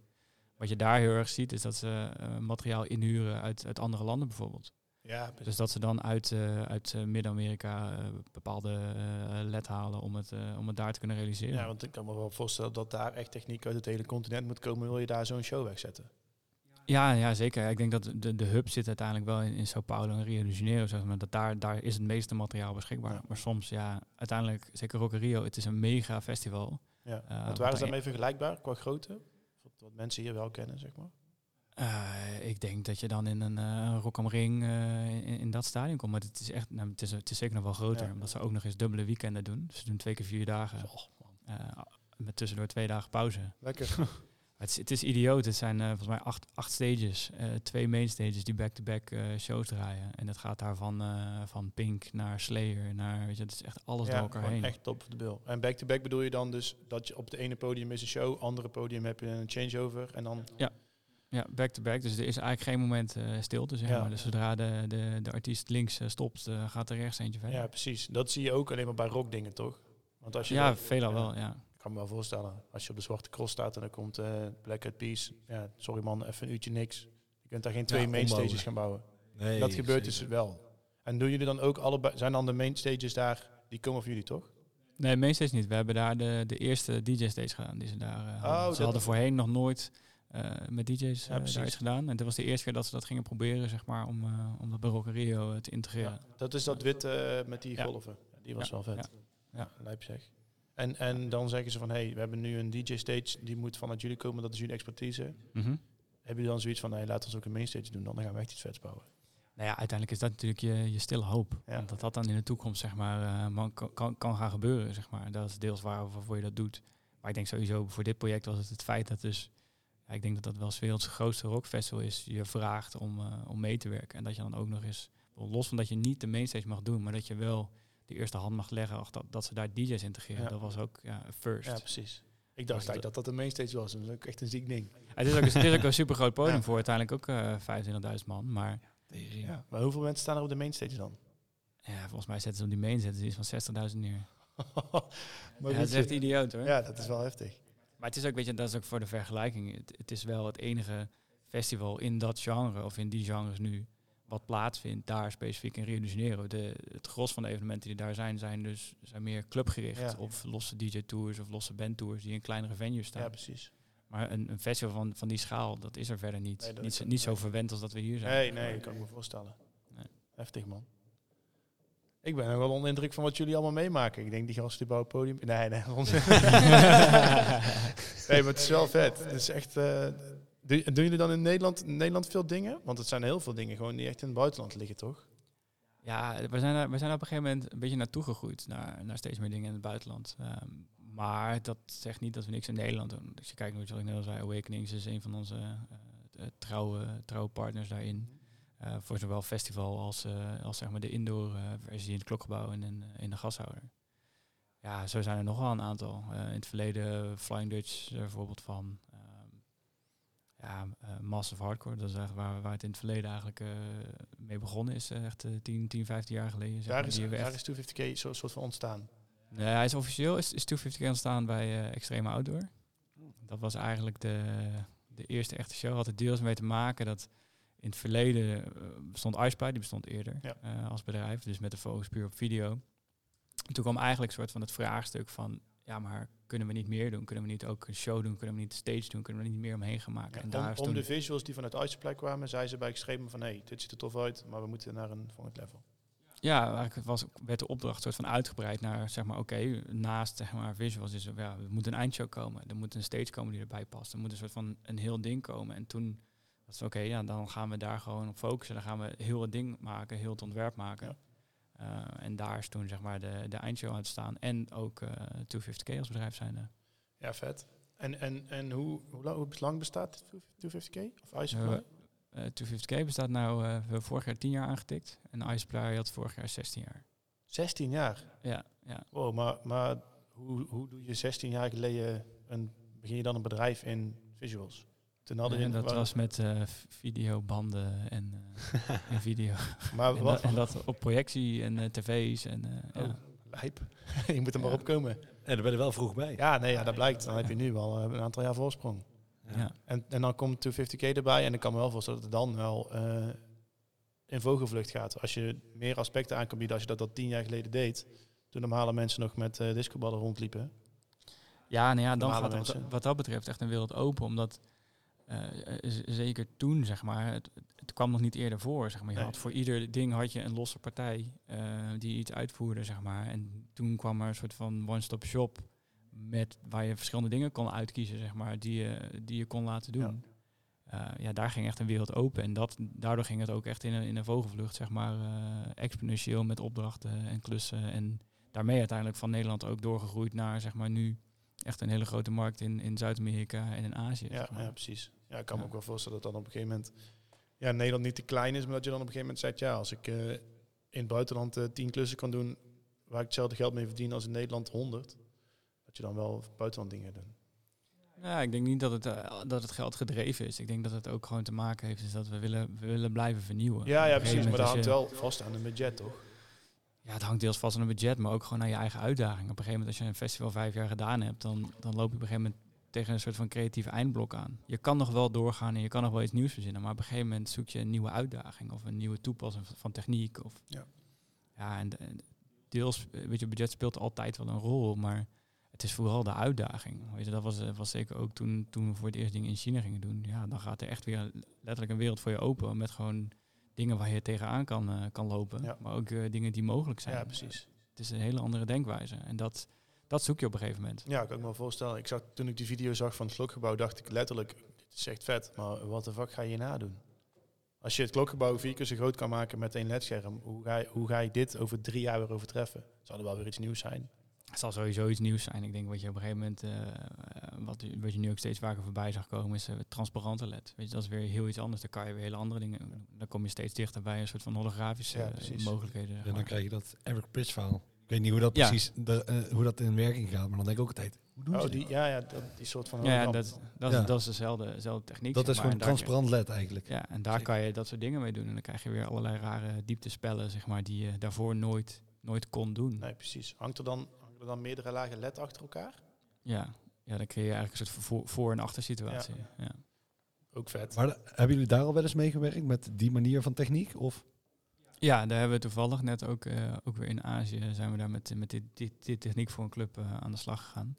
Wat je daar heel erg ziet, is dat ze eh, materiaal inhuren uit, uit andere landen bijvoorbeeld. Ja, precies. Dus dat ze dan uit, eh, uit Midden-Amerika bepaalde led halen om het, om het daar te kunnen realiseren. ja, want ik kan me wel voorstellen dat daar echt techniek uit het hele continent moet komen. Wil je daar zo'n show wegzetten? Ja, ja, zeker. Ik denk dat de, de hub zit uiteindelijk wel in, in Sao Paulo en Rio de Janeiro. Zeg maar. dat daar, daar is het meeste materiaal beschikbaar. Ja. Maar soms, ja, uiteindelijk, zeker Rock Rio, het is een mega festival. Ja. Eh, Want waar is daarmee vergelijkbaar qua grootte? Wat, wat mensen hier wel kennen, zeg maar. Eh, ik denk dat je dan in een uh, Rock am Ring eh, in, in dat stadion komt. Maar het is, echt, nou, het, is, het is zeker nog wel groter. Ja. Omdat ze ook nog eens dubbele weekenden doen. Ze doen twee keer vier dagen. Eh, met tussendoor twee dagen pauze. Lekker. *laughs* Het is, het is idioot. Het zijn uh, volgens mij acht, acht stages. Uh, twee main stages die back-to-back -back, uh, shows draaien. En dat gaat daar van, van Pink naar Slayer. Naar, weet je, het is echt alles ja, door elkaar heen. echt top de bil. En back-to-back -back bedoel je dan dus dat je op het ene podium is een show, andere podium heb je een changeover en dan... Ja. Ja, back-to-back. -back. Dus er is eigenlijk geen moment uh, stilte, zeg Ja. maar. Dus zodra de, de, de artiest links uh, stopt, uh, gaat er rechts eentje verder. Ja, precies. Dat zie je ook alleen maar bij rockdingen, toch? Want als je ja, dat- veelal ja. wel, ja. Ik kan me wel voorstellen, als je op de Zwarte Cross staat en dan komt eh Black Eyed Peas. Ja, sorry man, even een uurtje niks. Je kunt daar geen twee Ja, main ombouwen. stages gaan bouwen. Nee, dat gebeurt zeker. dus wel. En doen jullie dan ook allebei, zijn dan de main stages daar, die komen voor jullie toch? Nee, meestal niet. We hebben daar de, de eerste DJ-stage gedaan die ze daar eh, hadden. dat- Ze hadden voorheen nog nooit eh, met DJ's Ja, precies. daar iets gedaan. En dit was de eerste keer dat ze dat gingen proberen, zeg maar, om, eh, om dat bij Rock in Rio te integreren. Dat is dat witte eh, met die golven. Ja, die was Ja, wel vet. ja, ja. Lijp zeg. En, en dan zeggen ze van, hé, hey, we hebben nu een DJ-stage, die moet vanuit jullie komen, dat is jullie expertise. Hebben jullie dan zoiets van, nee, laten we ook een mainstage doen, dan gaan we echt iets vets bouwen. Nou ja, uiteindelijk is dat natuurlijk je, je stille hoop. Ja. Dat dat dan in de toekomst zeg maar, eh, kan, kan, kan gaan gebeuren. Zeg maar. Dat is deels waarvoor je dat doet. Maar ik denk sowieso voor dit project was het het feit dat dus... Ja, ik denk dat dat wel eens werelds grootste rockfestival is. Je vraagt om, eh, om mee te werken. En dat je dan ook nog eens... Los van dat je niet de mainstage mag doen, maar dat je wel de eerste hand mag leggen ach, dat, dat ze daar DJ's integreren. Ja. Dat was ook ja, een first. Ja, precies. Ik dacht dat- eigenlijk dat dat de mainstage was. Dat is ook echt een ziek ding. Het is ook, het is ook een *laughs* super groot podium voor uiteindelijk ook eh 25.000 man. Maar Ja. Maar hoeveel mensen staan er op de mainstage dan? ja, volgens mij zetten ze op die main zetten ze iets van 60.000 neer. *laughs* maar Ja, goed, dat is echt idioot hoor. ja, dat is wel heftig. Maar het is ook, weet je, dat is ook voor de vergelijking. Het, het is wel het enige festival in dat genre, of in die genres nu, wat plaatsvindt daar specifiek in Rio de Janeiro. De, het gros van de evenementen die daar zijn, zijn dus zijn meer clubgericht. Ja. Of losse DJ-tours of losse bandtours die in kleinere venues staan. Ja, precies. maar een, een festival van, van die schaal, dat is er verder niet. Nee, niet, niet zo verwend als dat we hier zijn. Nee, nee, dat kan ik me voorstellen. Nee. Heftig, man. Ik ben nog wel onder indruk van wat jullie allemaal meemaken. Ik denk die gasten die bouwen podium... Nee, nee. *laughs* *laughs* nee, maar het is wel vet. Het is echt... eh, doen, jullie dan in Nederland, Nederland veel dingen? Want het zijn heel veel dingen gewoon die echt in het buitenland liggen, toch? Ja, we zijn, er, we zijn op een gegeven moment een beetje naartoe gegroeid, naar, naar steeds meer dingen in het buitenland. Ehm, maar dat zegt niet dat we niks in Nederland doen. Als je kijkt wat ik net al zei, Awakenings is een van onze eh, trouwe, trouwe partners daarin. Eh, voor zowel festival als, als zeg maar de indoor versie in het klokgebouw en in, in de gashouder. Ja, zo zijn er nog wel een aantal. In het verleden Flying Dutch bijvoorbeeld van. Ja, eh, Massive Hardcore, dat is eigenlijk waar, waar het in het verleden eigenlijk eh, mee begonnen is. eh, echt eh, 10, 10, 15 jaar geleden. Zeg Daar maar, is, daar echt- is 250k zo soort van ontstaan. Nee, hij is officieel is, is 250 ontstaan bij Extreme Outdoor. Dat was eigenlijk de, de eerste echte show. Had er deels mee te maken dat in het verleden bestond iSpy, die bestond eerder Ja. als bedrijf, dus met de focus puur op video. En toen kwam eigenlijk een soort van het vraagstuk van, ja, maar kunnen we niet meer doen? Kunnen we niet ook een show doen? Kunnen we niet stage doen? Kunnen we niet meer omheen gaan maken? en daar om om de visuals die vanuit Iceply kwamen, zeiden ze bij Extreme van... hey, dit ziet er tof uit, maar we moeten naar een volgend level. Ja, eigenlijk was, werd de opdracht soort van uitgebreid naar, zeg maar, oké, naast zeg maar, visuals is er, ja, er moet een eindshow komen. Er moet een stage komen die erbij past. Er moet een soort van een heel ding komen. En toen was het oké, ja, dan gaan we daar gewoon op focussen. Dan gaan we heel het ding maken, heel het ontwerp maken. En daar is toen, zeg maar, de, de eindshow uit staan. En ook eh 250k als bedrijf zijn. Ja, vet. En, en, en hoe, hoe, lang, hoe lang bestaat 250k? Of Iceply? Eh 250k bestaat nou, eh, we hebben vorig jaar 10 jaar aangetikt. En iSply had vorig jaar 16 jaar. 16 jaar. Ja, ja. Wow, maar, maar hoe, hoe doe je 16 jaar geleden een, begin je dan een bedrijf in visuals? Toen hadden en je dat was met eh, videobanden en, eh, en *laughs* video. Maar en, wat? dat, en dat op projectie en eh, tv's. En, eh, Oh, ja. lijp. *laughs* je moet er maar Ja. op komen. En daar ben je wel vroeg bij. Ja, nee, ja, dat blijkt. Dan heb je nu wel eh, een aantal jaar voorsprong. Ja. En, en dan komt 250k erbij. En ik kan me wel voorstellen dat het dan wel eh, in vogelvlucht gaat. Als je meer aspecten aan kan bieden als je dat al tien jaar geleden deed. Toen normale mensen nog met eh discoballen rondliepen. Ja, nou ja, dan Normale gaat het wat, wat dat betreft echt een wereld open. Omdat eh, eh, zeker toen, zeg maar, het, het kwam nog niet eerder voor. Zeg maar. Je Nee. had voor ieder ding had je een losse partij eh, die iets uitvoerde, zeg maar. En toen kwam er een soort van one-stop shop met waar je verschillende dingen kon uitkiezen, zeg maar, die je, die je kon laten doen. Ja. ja, daar ging echt een wereld open. En dat, daardoor ging het ook echt in een, in een vogelvlucht, zeg maar, exponentieel met opdrachten en klussen. En daarmee uiteindelijk van Nederland ook doorgegroeid naar, zeg maar, nu echt een hele grote markt in, in Zuid-Amerika en in Azië. Ja, zeg maar. ja, precies. Ja, ik kan me ook wel voorstellen dat dan op een gegeven moment... Ja, Nederland niet te klein is, maar dat je dan op een gegeven moment zegt... Ja, als ik eh, in het buitenland eh, tien klussen kan doen... waar ik hetzelfde geld mee verdien als in Nederland 100... dat je dan wel buitenland dingen doet. Ja, ik denk niet dat het, eh, dat het geld gedreven is. Ik denk dat het ook gewoon te maken heeft is dat we willen, we willen blijven vernieuwen. Ja, ja precies. Maar dat hangt wel vast aan een budget, toch? Ja, het hangt deels vast aan een budget, maar ook gewoon aan je eigen uitdaging. Op een gegeven moment, als je een festival vijf jaar gedaan hebt, dan, dan loop je op een gegeven moment tegen een soort van creatief eindblok aan. Je kan nog wel doorgaan en je kan nog wel iets nieuws verzinnen, maar op een gegeven moment zoek je een nieuwe uitdaging of een nieuwe toepassing van, techniek. Of, Ja. ja, en deels, eh, weet je, budget speelt altijd wel een rol, maar het is vooral de uitdaging. Weet je, dat was, eh, was zeker ook toen, toen we voor het eerst dingen in China gingen doen. Ja, dan gaat er echt weer letterlijk een wereld voor je open met gewoon dingen waar je tegenaan kan, eh, kan lopen, Ja. maar ook eh, dingen die mogelijk zijn. Ja, precies. Het is een hele andere denkwijze en dat, dat zoek je op een gegeven moment. Ja, ik kan me wel voorstellen. Ik zag, toen ik die video zag van het klokgebouw, dacht ik letterlijk, dit is echt vet, maar wat de fuck ga je hierna doen? Als je het klokgebouw vier keer zo groot kan maken met één ledscherm, hoe ga, je, hoe ga je dit over drie jaar weer overtreffen? Zou er wel weer iets nieuws zijn? Het zal sowieso iets nieuws zijn. Ik denk wat je op een gegeven moment, eh, eh, wat, wat je nu ook steeds vaker voorbij zag komen, is eh, transparante LED. Weet je, dat is weer heel iets anders. Dan kan je weer hele andere dingen. Dan kom je steeds dichter bij een soort van holografische Ja, precies. mogelijkheden. En dan maar. krijg je dat Eric Pritch verhaal. Ik weet niet hoe dat Ja. precies de, eh, hoe dat in werking gaat, maar dan denk ik ook altijd, hoe doen Oh, ze die, dat? ja, ja, dat, die soort van... ja, dat, dat, Ja. Is, dat is dezelfde, dezelfde techniek. Dat zeg is gewoon transparant LED eigenlijk. Ja, en daar Zeker. kan je dat soort dingen mee doen. En dan krijg je weer allerlei rare dieptespellen, zeg maar, die je daarvoor nooit, nooit kon doen. Nee, precies. Hangt er, dan, er dan meerdere lagen LED achter elkaar? Ja. ja, dan creëer je eigenlijk een soort voor, voor- en achter situatie. Ja. Ook vet. Maar eh, hebben jullie daar al wel eens mee gewerkt met die manier van techniek? Of? Ja, daar hebben we toevallig net ook, eh, ook weer in Azië zijn we daar met, met dit, dit, dit techniek voor een club eh, aan de slag gegaan.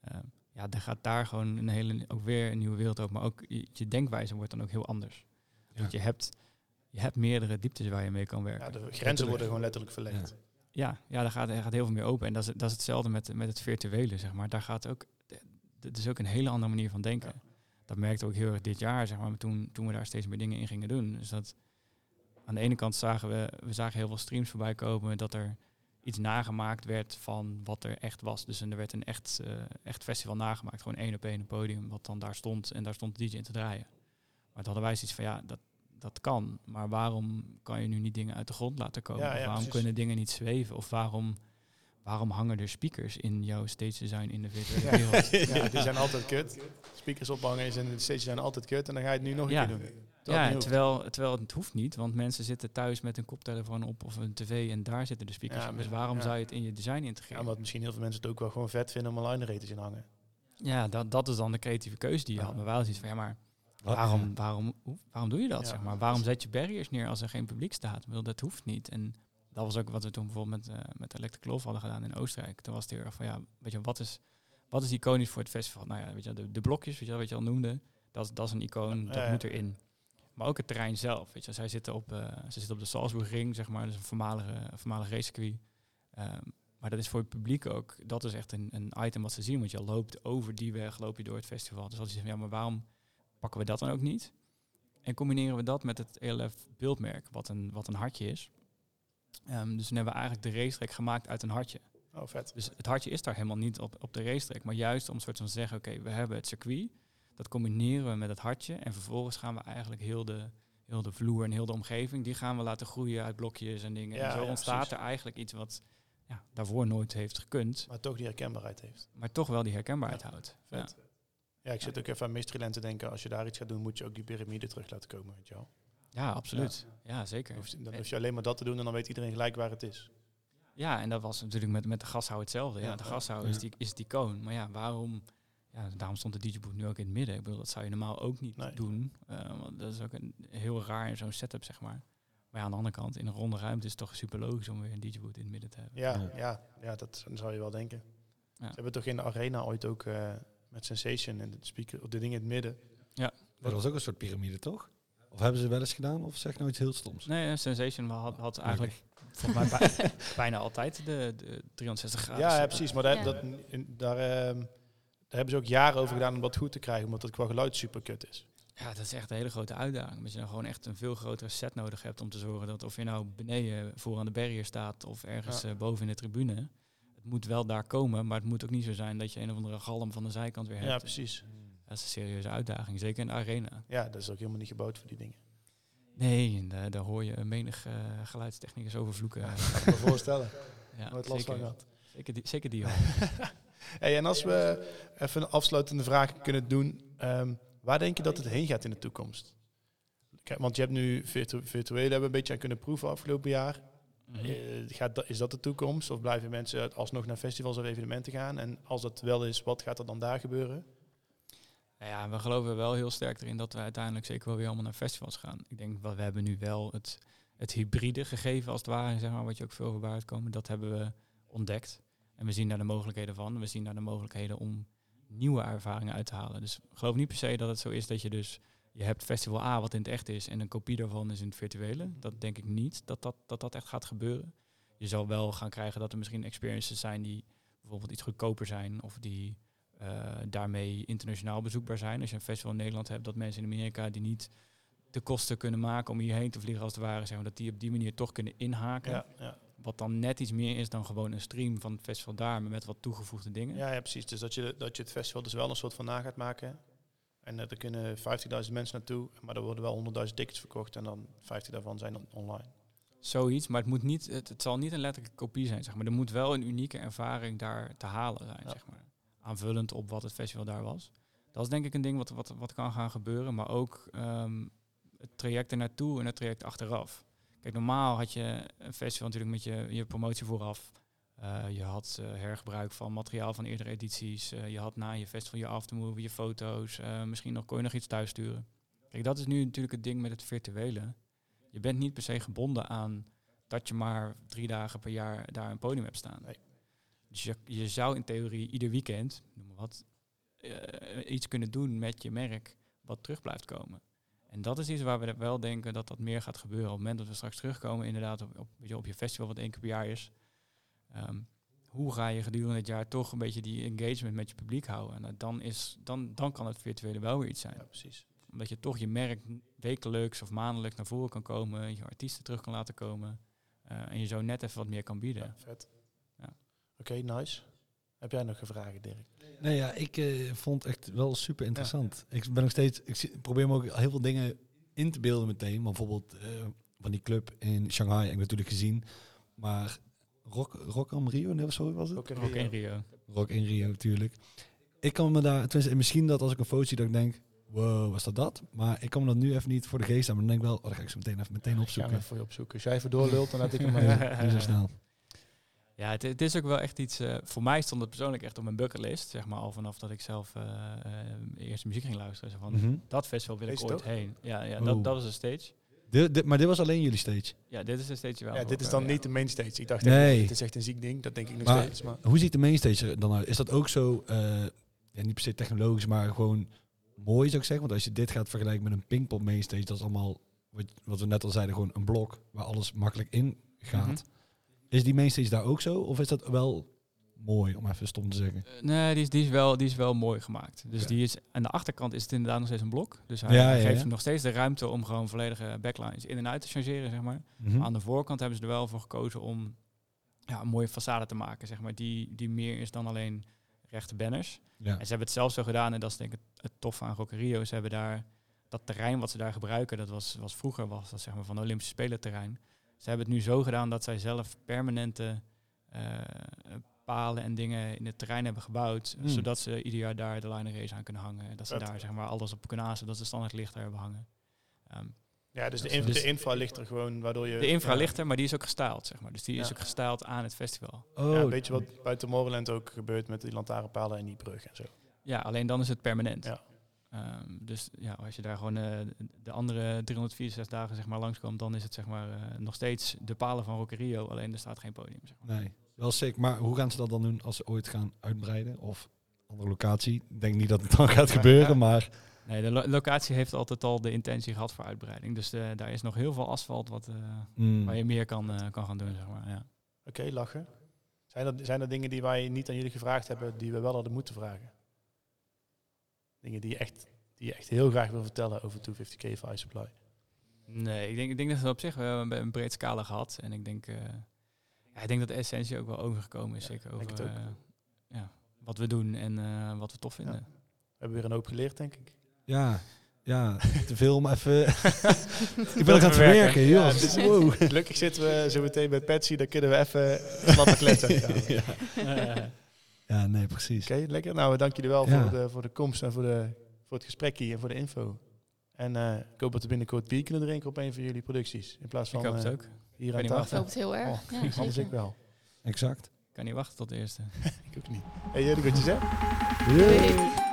Eh, ja, daar gaat daar gewoon een hele, ook weer een nieuwe wereld open, maar ook je, je denkwijze wordt dan ook heel anders. Ja. Want je hebt, je hebt meerdere dieptes waar je mee kan werken. Ja, de grenzen worden gewoon letterlijk verlegd. Ja, ja daar, gaat, er gaat heel veel meer open. En dat is, dat is hetzelfde met, met het virtuele, zeg maar. Daar gaat ook, dat is ook een hele andere manier van denken. Dat merkte ook heel erg dit jaar, zeg maar, toen, toen we daar steeds meer dingen in gingen doen. Dus dat, aan de ene kant zagen we, we zagen heel veel streams voorbij komen dat er iets nagemaakt werd van wat er echt was. Dus en er werd een echt, eh, echt festival nagemaakt, gewoon één op één een podium, wat dan daar stond en daar stond de DJ in te draaien. Maar toen hadden wij zoiets van, ja, dat, dat kan. Maar waarom kan je nu niet dingen uit de grond laten komen? Ja, ja, waarom precies. kunnen dingen niet zweven? Of waarom, waarom hangen er speakers in jouw stage design in de virtuele wereld? *laughs* Ja, die zijn altijd kut. Speakers ophangen is in de stage zijn altijd kut. En dan ga je het nu nog Ja. een keer doen. Ja, Terwijl terwijl, terwijl het hoeft niet, want mensen zitten thuis met een koptelefoon op of een tv en daar zitten de speakers. Ja, dus waarom ja. zou je het in je design Ja, integreren? omdat misschien heel veel mensen het ook wel gewoon vet vinden om een line rate te zien hangen. Ja, dat, dat is dan de creatieve keuze die je Ja. had. Maar wel iets van, ja, maar Wat? Waarom, waarom, waarom doe je dat? Ja. Zeg maar? Waarom zet je barriers neer als er geen publiek staat? Bedoel, dat hoeft niet. En dat was ook wat we toen bijvoorbeeld met, eh met Electric Love hadden gedaan in Oostenrijk. Toen was het heel erg van, ja, weet je, wat is, wat is iconisch voor het festival? Nou ja, weet je, de, de blokjes, weet je, wat je al noemde, dat, is- dat is een icoon, Ja, dat ja. moet erin. Maar ook het terrein zelf. Weet je, zij zitten op, eh, ze zitten op de Salzburgring, zeg maar, dus een voormalige, voormalig racecircuit. Ehm, maar dat is voor het publiek ook, dat is echt een, een item wat ze zien. Want je loopt over die weg, loop je door het festival. Dus als je zegt, ja, maar waarom pakken we dat dan ook niet? En combineren we dat met het ELF beeldmerk, wat een, wat een hartje is. Ehm, dus toen hebben we eigenlijk de racetrack gemaakt uit een hartje. Oh, vet. Dus het hartje is daar helemaal niet op, op de racetrack. Maar juist om een soort van te zeggen, oké, we hebben het circuit. Dat combineren we met het hartje. En vervolgens gaan we eigenlijk heel de, heel de vloer en heel de omgeving... die gaan we laten groeien uit blokjes en dingen. Ja, en zo ja, ontstaat precies. er eigenlijk iets wat ja, daarvoor nooit heeft gekund. Maar toch die herkenbaarheid heeft. Maar toch wel die herkenbaarheid houdt. Vet. Ja, ik zit ook even aan Mysteryland te denken. Als je daar iets gaat doen, moet je ook die piramide terug laten komen. Weet je wel. ja, absoluut. Ja, zeker. Dan hoef, je, dan hoef je alleen maar dat te doen en dan weet iedereen gelijk waar het is. Ja, en dat was natuurlijk met, met de gashouw hetzelfde. Ja, Ja. de gashouw Ja. is, die, is het icoon. Maar ja, waarom... Ja, daarom stond de DJ-boot nu ook in het midden. Ik bedoel, dat zou je normaal ook niet Nee. doen. Eh, want dat is ook een, heel raar in zo'n setup, zeg maar. Maar ja, aan de andere kant, in een ronde ruimte is het toch super logisch om weer een DJ-boot in het midden te hebben. Ja, Ja. ja. ja, dat zou je wel denken. Ja. Ze hebben toch in de arena ooit ook eh, met Sensation en de speaker op de dingen in het midden. Dat was ook een soort piramide, toch? Of hebben ze wel eens gedaan? Of zeg nou iets heel stoms? Nee, eh, Sensation had, had eigenlijk *laughs* volgens mij bij- bijna altijd de, de 360 graden. Ja, ja, precies. Maar daar, Ja. dat, in, daar, ehm, daar hebben ze ook jaren over gedaan om dat goed te krijgen, omdat het qua geluid super kut is. Ja, dat is echt een hele grote uitdaging. Dat je dan gewoon echt een veel grotere set nodig hebt om te zorgen dat of je nou beneden voor aan de barrier staat of ergens Ja. eh, boven in de tribune. Het moet wel daar komen, maar het moet ook niet zo zijn dat je een of andere galm van de zijkant weer hebt. Ja, precies. Dat is een serieuze uitdaging, zeker in de arena. Ja, dat is ook helemaal niet gebouwd voor die dingen. Nee, daar, daar hoor je menig eh geluidstechnicus over vloeken. Ja, kan me voorstellen. *laughs* Ja, Nooit last van zeker, gehad. zeker, die, zeker die *laughs* al. Hey, en als we even een afsluitende vraag kunnen doen, ehm, waar denk je dat het heen gaat in de toekomst? Kijk, want je hebt nu virtu virtueel hebben een beetje aan kunnen proeven afgelopen jaar. Mhm. Eh, gaat is dat de toekomst? Of blijven mensen alsnog naar festivals of evenementen gaan? En als dat wel is, wat gaat er dan daar gebeuren? Nou ja, we geloven wel heel sterk erin dat we uiteindelijk zeker wel weer allemaal naar festivals gaan. Ik denk dat we hebben nu wel het, het hybride gegeven als het ware, zeg maar, wat je ook veel voorbij uitkomen. Dat hebben we ontdekt. En we zien daar de mogelijkheden van. We zien daar de mogelijkheden om nieuwe ervaringen uit te halen. Dus geloof niet per se dat het zo is dat je dus... Je hebt festival A wat in het echt is en een kopie daarvan is in het virtuele. Dat denk ik niet dat dat, dat, dat echt gaat gebeuren. Je zal wel gaan krijgen dat er misschien experiences zijn die bijvoorbeeld iets goedkoper zijn of die eh, daarmee internationaal bezoekbaar zijn. Als je een festival in Nederland hebt, dat mensen in Amerika die niet de kosten kunnen maken om hierheen te vliegen als het ware, zeg maar, dat die op die manier toch kunnen inhaken. Ja, ja. Wat dan net iets meer is dan gewoon een stream van het festival daar, maar met wat toegevoegde dingen. Ja, ja, precies. Dus dat je, dat je het festival dus wel een soort van na gaat maken. En eh, er kunnen 50.000 mensen naartoe, maar er worden wel 100.000 tickets verkocht en dan 50 daarvan zijn on- online. Zoiets, maar het, moet niet, het, het zal niet een letterlijke kopie zijn, zeg maar. Er moet wel een unieke ervaring daar te halen zijn, Ja. zeg maar. Aanvullend op wat het festival daar was. Dat is denk ik een ding wat, wat, wat kan gaan gebeuren, maar ook ehm, het traject er naartoe en het traject achteraf. Kijk, normaal had je een festival natuurlijk met je, je promotie vooraf. Eh, je had eh, hergebruik van materiaal van eerdere edities. Eh, je had na je festival je aftermovie, je foto's. misschien nog kon je nog iets thuis sturen. Kijk, dat is nu natuurlijk het ding met het virtuele. Je bent niet per se gebonden aan dat je maar drie dagen per jaar daar een podium hebt staan. Nee. Dus je, je zou in theorie ieder weekend, noem maar wat, iets kunnen doen met je merk wat terug blijft komen. En dat is iets waar we wel denken dat dat meer gaat gebeuren. Op het moment dat we straks terugkomen, inderdaad, op, op, op je festival wat één keer per jaar is. Ehm, hoe ga je gedurende het jaar toch een beetje die engagement met je publiek houden? Nou, dan, is, dan, dan kan het virtuele wel weer iets zijn Ja, precies. omdat je toch je merk wekelijks of maandelijks naar voren kan komen, je artiesten terug kan laten komen. eh, en je zo net even wat meer kan bieden. Ja, vet. Ja. Oké, nice. Heb jij nog vragen, Dirk? Nee, ja, ik eh, vond het echt wel super interessant. Ik ben nog steeds, ik probeer me ook heel veel dingen in te beelden meteen. Maar bijvoorbeeld eh, van die club in Shanghai heb ik natuurlijk gezien. Maar Rock, Rock am Rio, nee, zo was het? Ook in Rio. Rock in Rio natuurlijk. Ik kan me daar, tenminste, misschien dat als ik een foto zie, dat ik denk, wow, was dat dat? Maar ik kan me dat nu even niet voor de geest aan. Maar dan denk ik wel, oh, dan ga ik zo meteen even meteen Ik ga opzoeken. even voor je opzoeken. Als jij even doorlult, dan laat ik hem maar Nee, niet zo snel. *laughs* Ja, het, het is ook wel echt iets. eh, voor mij stond het persoonlijk echt op mijn bucketlist. Zeg maar al vanaf dat ik zelf eh eh, eerst muziek ging luisteren. Zo van, Mhm. Dat festival wil ik ooit heen. Ja, ja Oh. dat, dat was een stage. Dit- dit- maar dit was alleen jullie stage. Ja, dit is een stage wel. Ja, dit is dan eh, niet de mainstage. Ik dacht, Nee. echt, dit is echt een ziek ding. Dat denk ik nog Maar- steeds. Maar Hoe ziet de mainstage er dan uit? Is dat ook zo, eh, ja, niet per se technologisch, maar gewoon mooi zou ik zeggen? Want als je dit gaat vergelijken met een Pinkpop mainstage, dat is allemaal, wat, we net al zeiden, gewoon een blok waar alles makkelijk in gaat. Mhm. Is die mainstage daar ook zo? Of is dat wel mooi, om even stom te zeggen? Eh, Nee, die is, die, is wel, die is wel mooi gemaakt. Dus Ja. die is, aan de achterkant is het inderdaad nog steeds een blok. Dus hij Ja, geeft ja. nog steeds de ruimte om gewoon volledige backlines in en uit te changeren, zeg maar. Mhm. Aan de voorkant hebben ze er wel voor gekozen om ja, een mooie façade te maken, zeg maar. Die, die meer is dan alleen rechte banners. En ze hebben het zelf zo gedaan, en dat is denk ik het, het toffe aan Rock Rio. Ze hebben daar, dat terrein wat ze daar gebruiken, dat was, was vroeger was dat zeg maar van de Olympische Spelen terrein. Ze hebben het nu zo gedaan dat zij zelf permanente eh, palen en dingen in het terrein hebben gebouwd. Hmm. Zodat ze ieder jaar daar de line race aan kunnen hangen. En dat ze daar zeg maar alles op kunnen aanzetten, dat ze standaard licht daar hebben hangen. Ehm, ja, dus de, Dus- inf- de infra ligt er gewoon, waardoor je... de infra ja, ligt er, maar die is ook gestyled, zeg maar. Dus die is ook gestyled aan het festival. Oh, Ja, weet je wat bij Tomorrowland ook gebeurt met die lantaarnpalen en die brug en zo. Ja, alleen dan is het permanent. Ja. Ehm, dus ja, als je daar gewoon eh, de andere 364 dagen zeg maar, langskomt, dan is het zeg maar, eh, nog steeds de palen van Rock Rio, alleen er staat geen podium. Zeg maar. Nee, wel sick. Maar hoe gaan ze dat dan doen als ze ooit gaan uitbreiden? Of andere locatie? Ik denk niet dat het dan gaat gebeuren, maar... Nee, de lo- locatie heeft altijd al de intentie gehad voor uitbreiding. Dus eh, daar is nog heel veel asfalt wat, eh, mm. waar je meer kan, eh, kan gaan doen. Zeg maar. ja. Oké, lachen. Zijn er, zijn er dingen die wij niet aan jullie gevraagd hebben, die we wel hadden moeten vragen? Dingen die je echt, die je echt heel graag wil vertellen over 250k van iSupply. Nee, ik denk, ik denk dat we op zich we hebben een breed scala gehad. En ik denk, eh, ja, ik denk dat de essentie ook wel overgekomen is. Ja, zeker over eh, ja, wat we doen en eh, wat we tof vinden. We hebben weer een hoop geleerd, denk ik. Ja, ja, *laughs* te veel om even... *laughs* ik ben nog aan het verwerken. Ja, joh. Wow. Gelukkig zitten we zo meteen bij Patsy, dan kunnen we even slappe kletsen *laughs* ja. ja, nee, precies. Oké, lekker. Nou, we danken jullie wel Ja. voor, de, voor de komst en voor, de, voor het gesprek hier en voor de info. En eh, ik hoop dat we binnenkort bier kunnen drinken op een van jullie producties. In plaats van ik hoop het eh, ook. hier Kan aan niet Ik tafel. hoop het heel erg. Oh, ja, *laughs* Anders ik wel. Exact. Ik kan niet wachten tot de eerste. *laughs* Ik ook niet. Hey, jullie groetjes hè? Doei.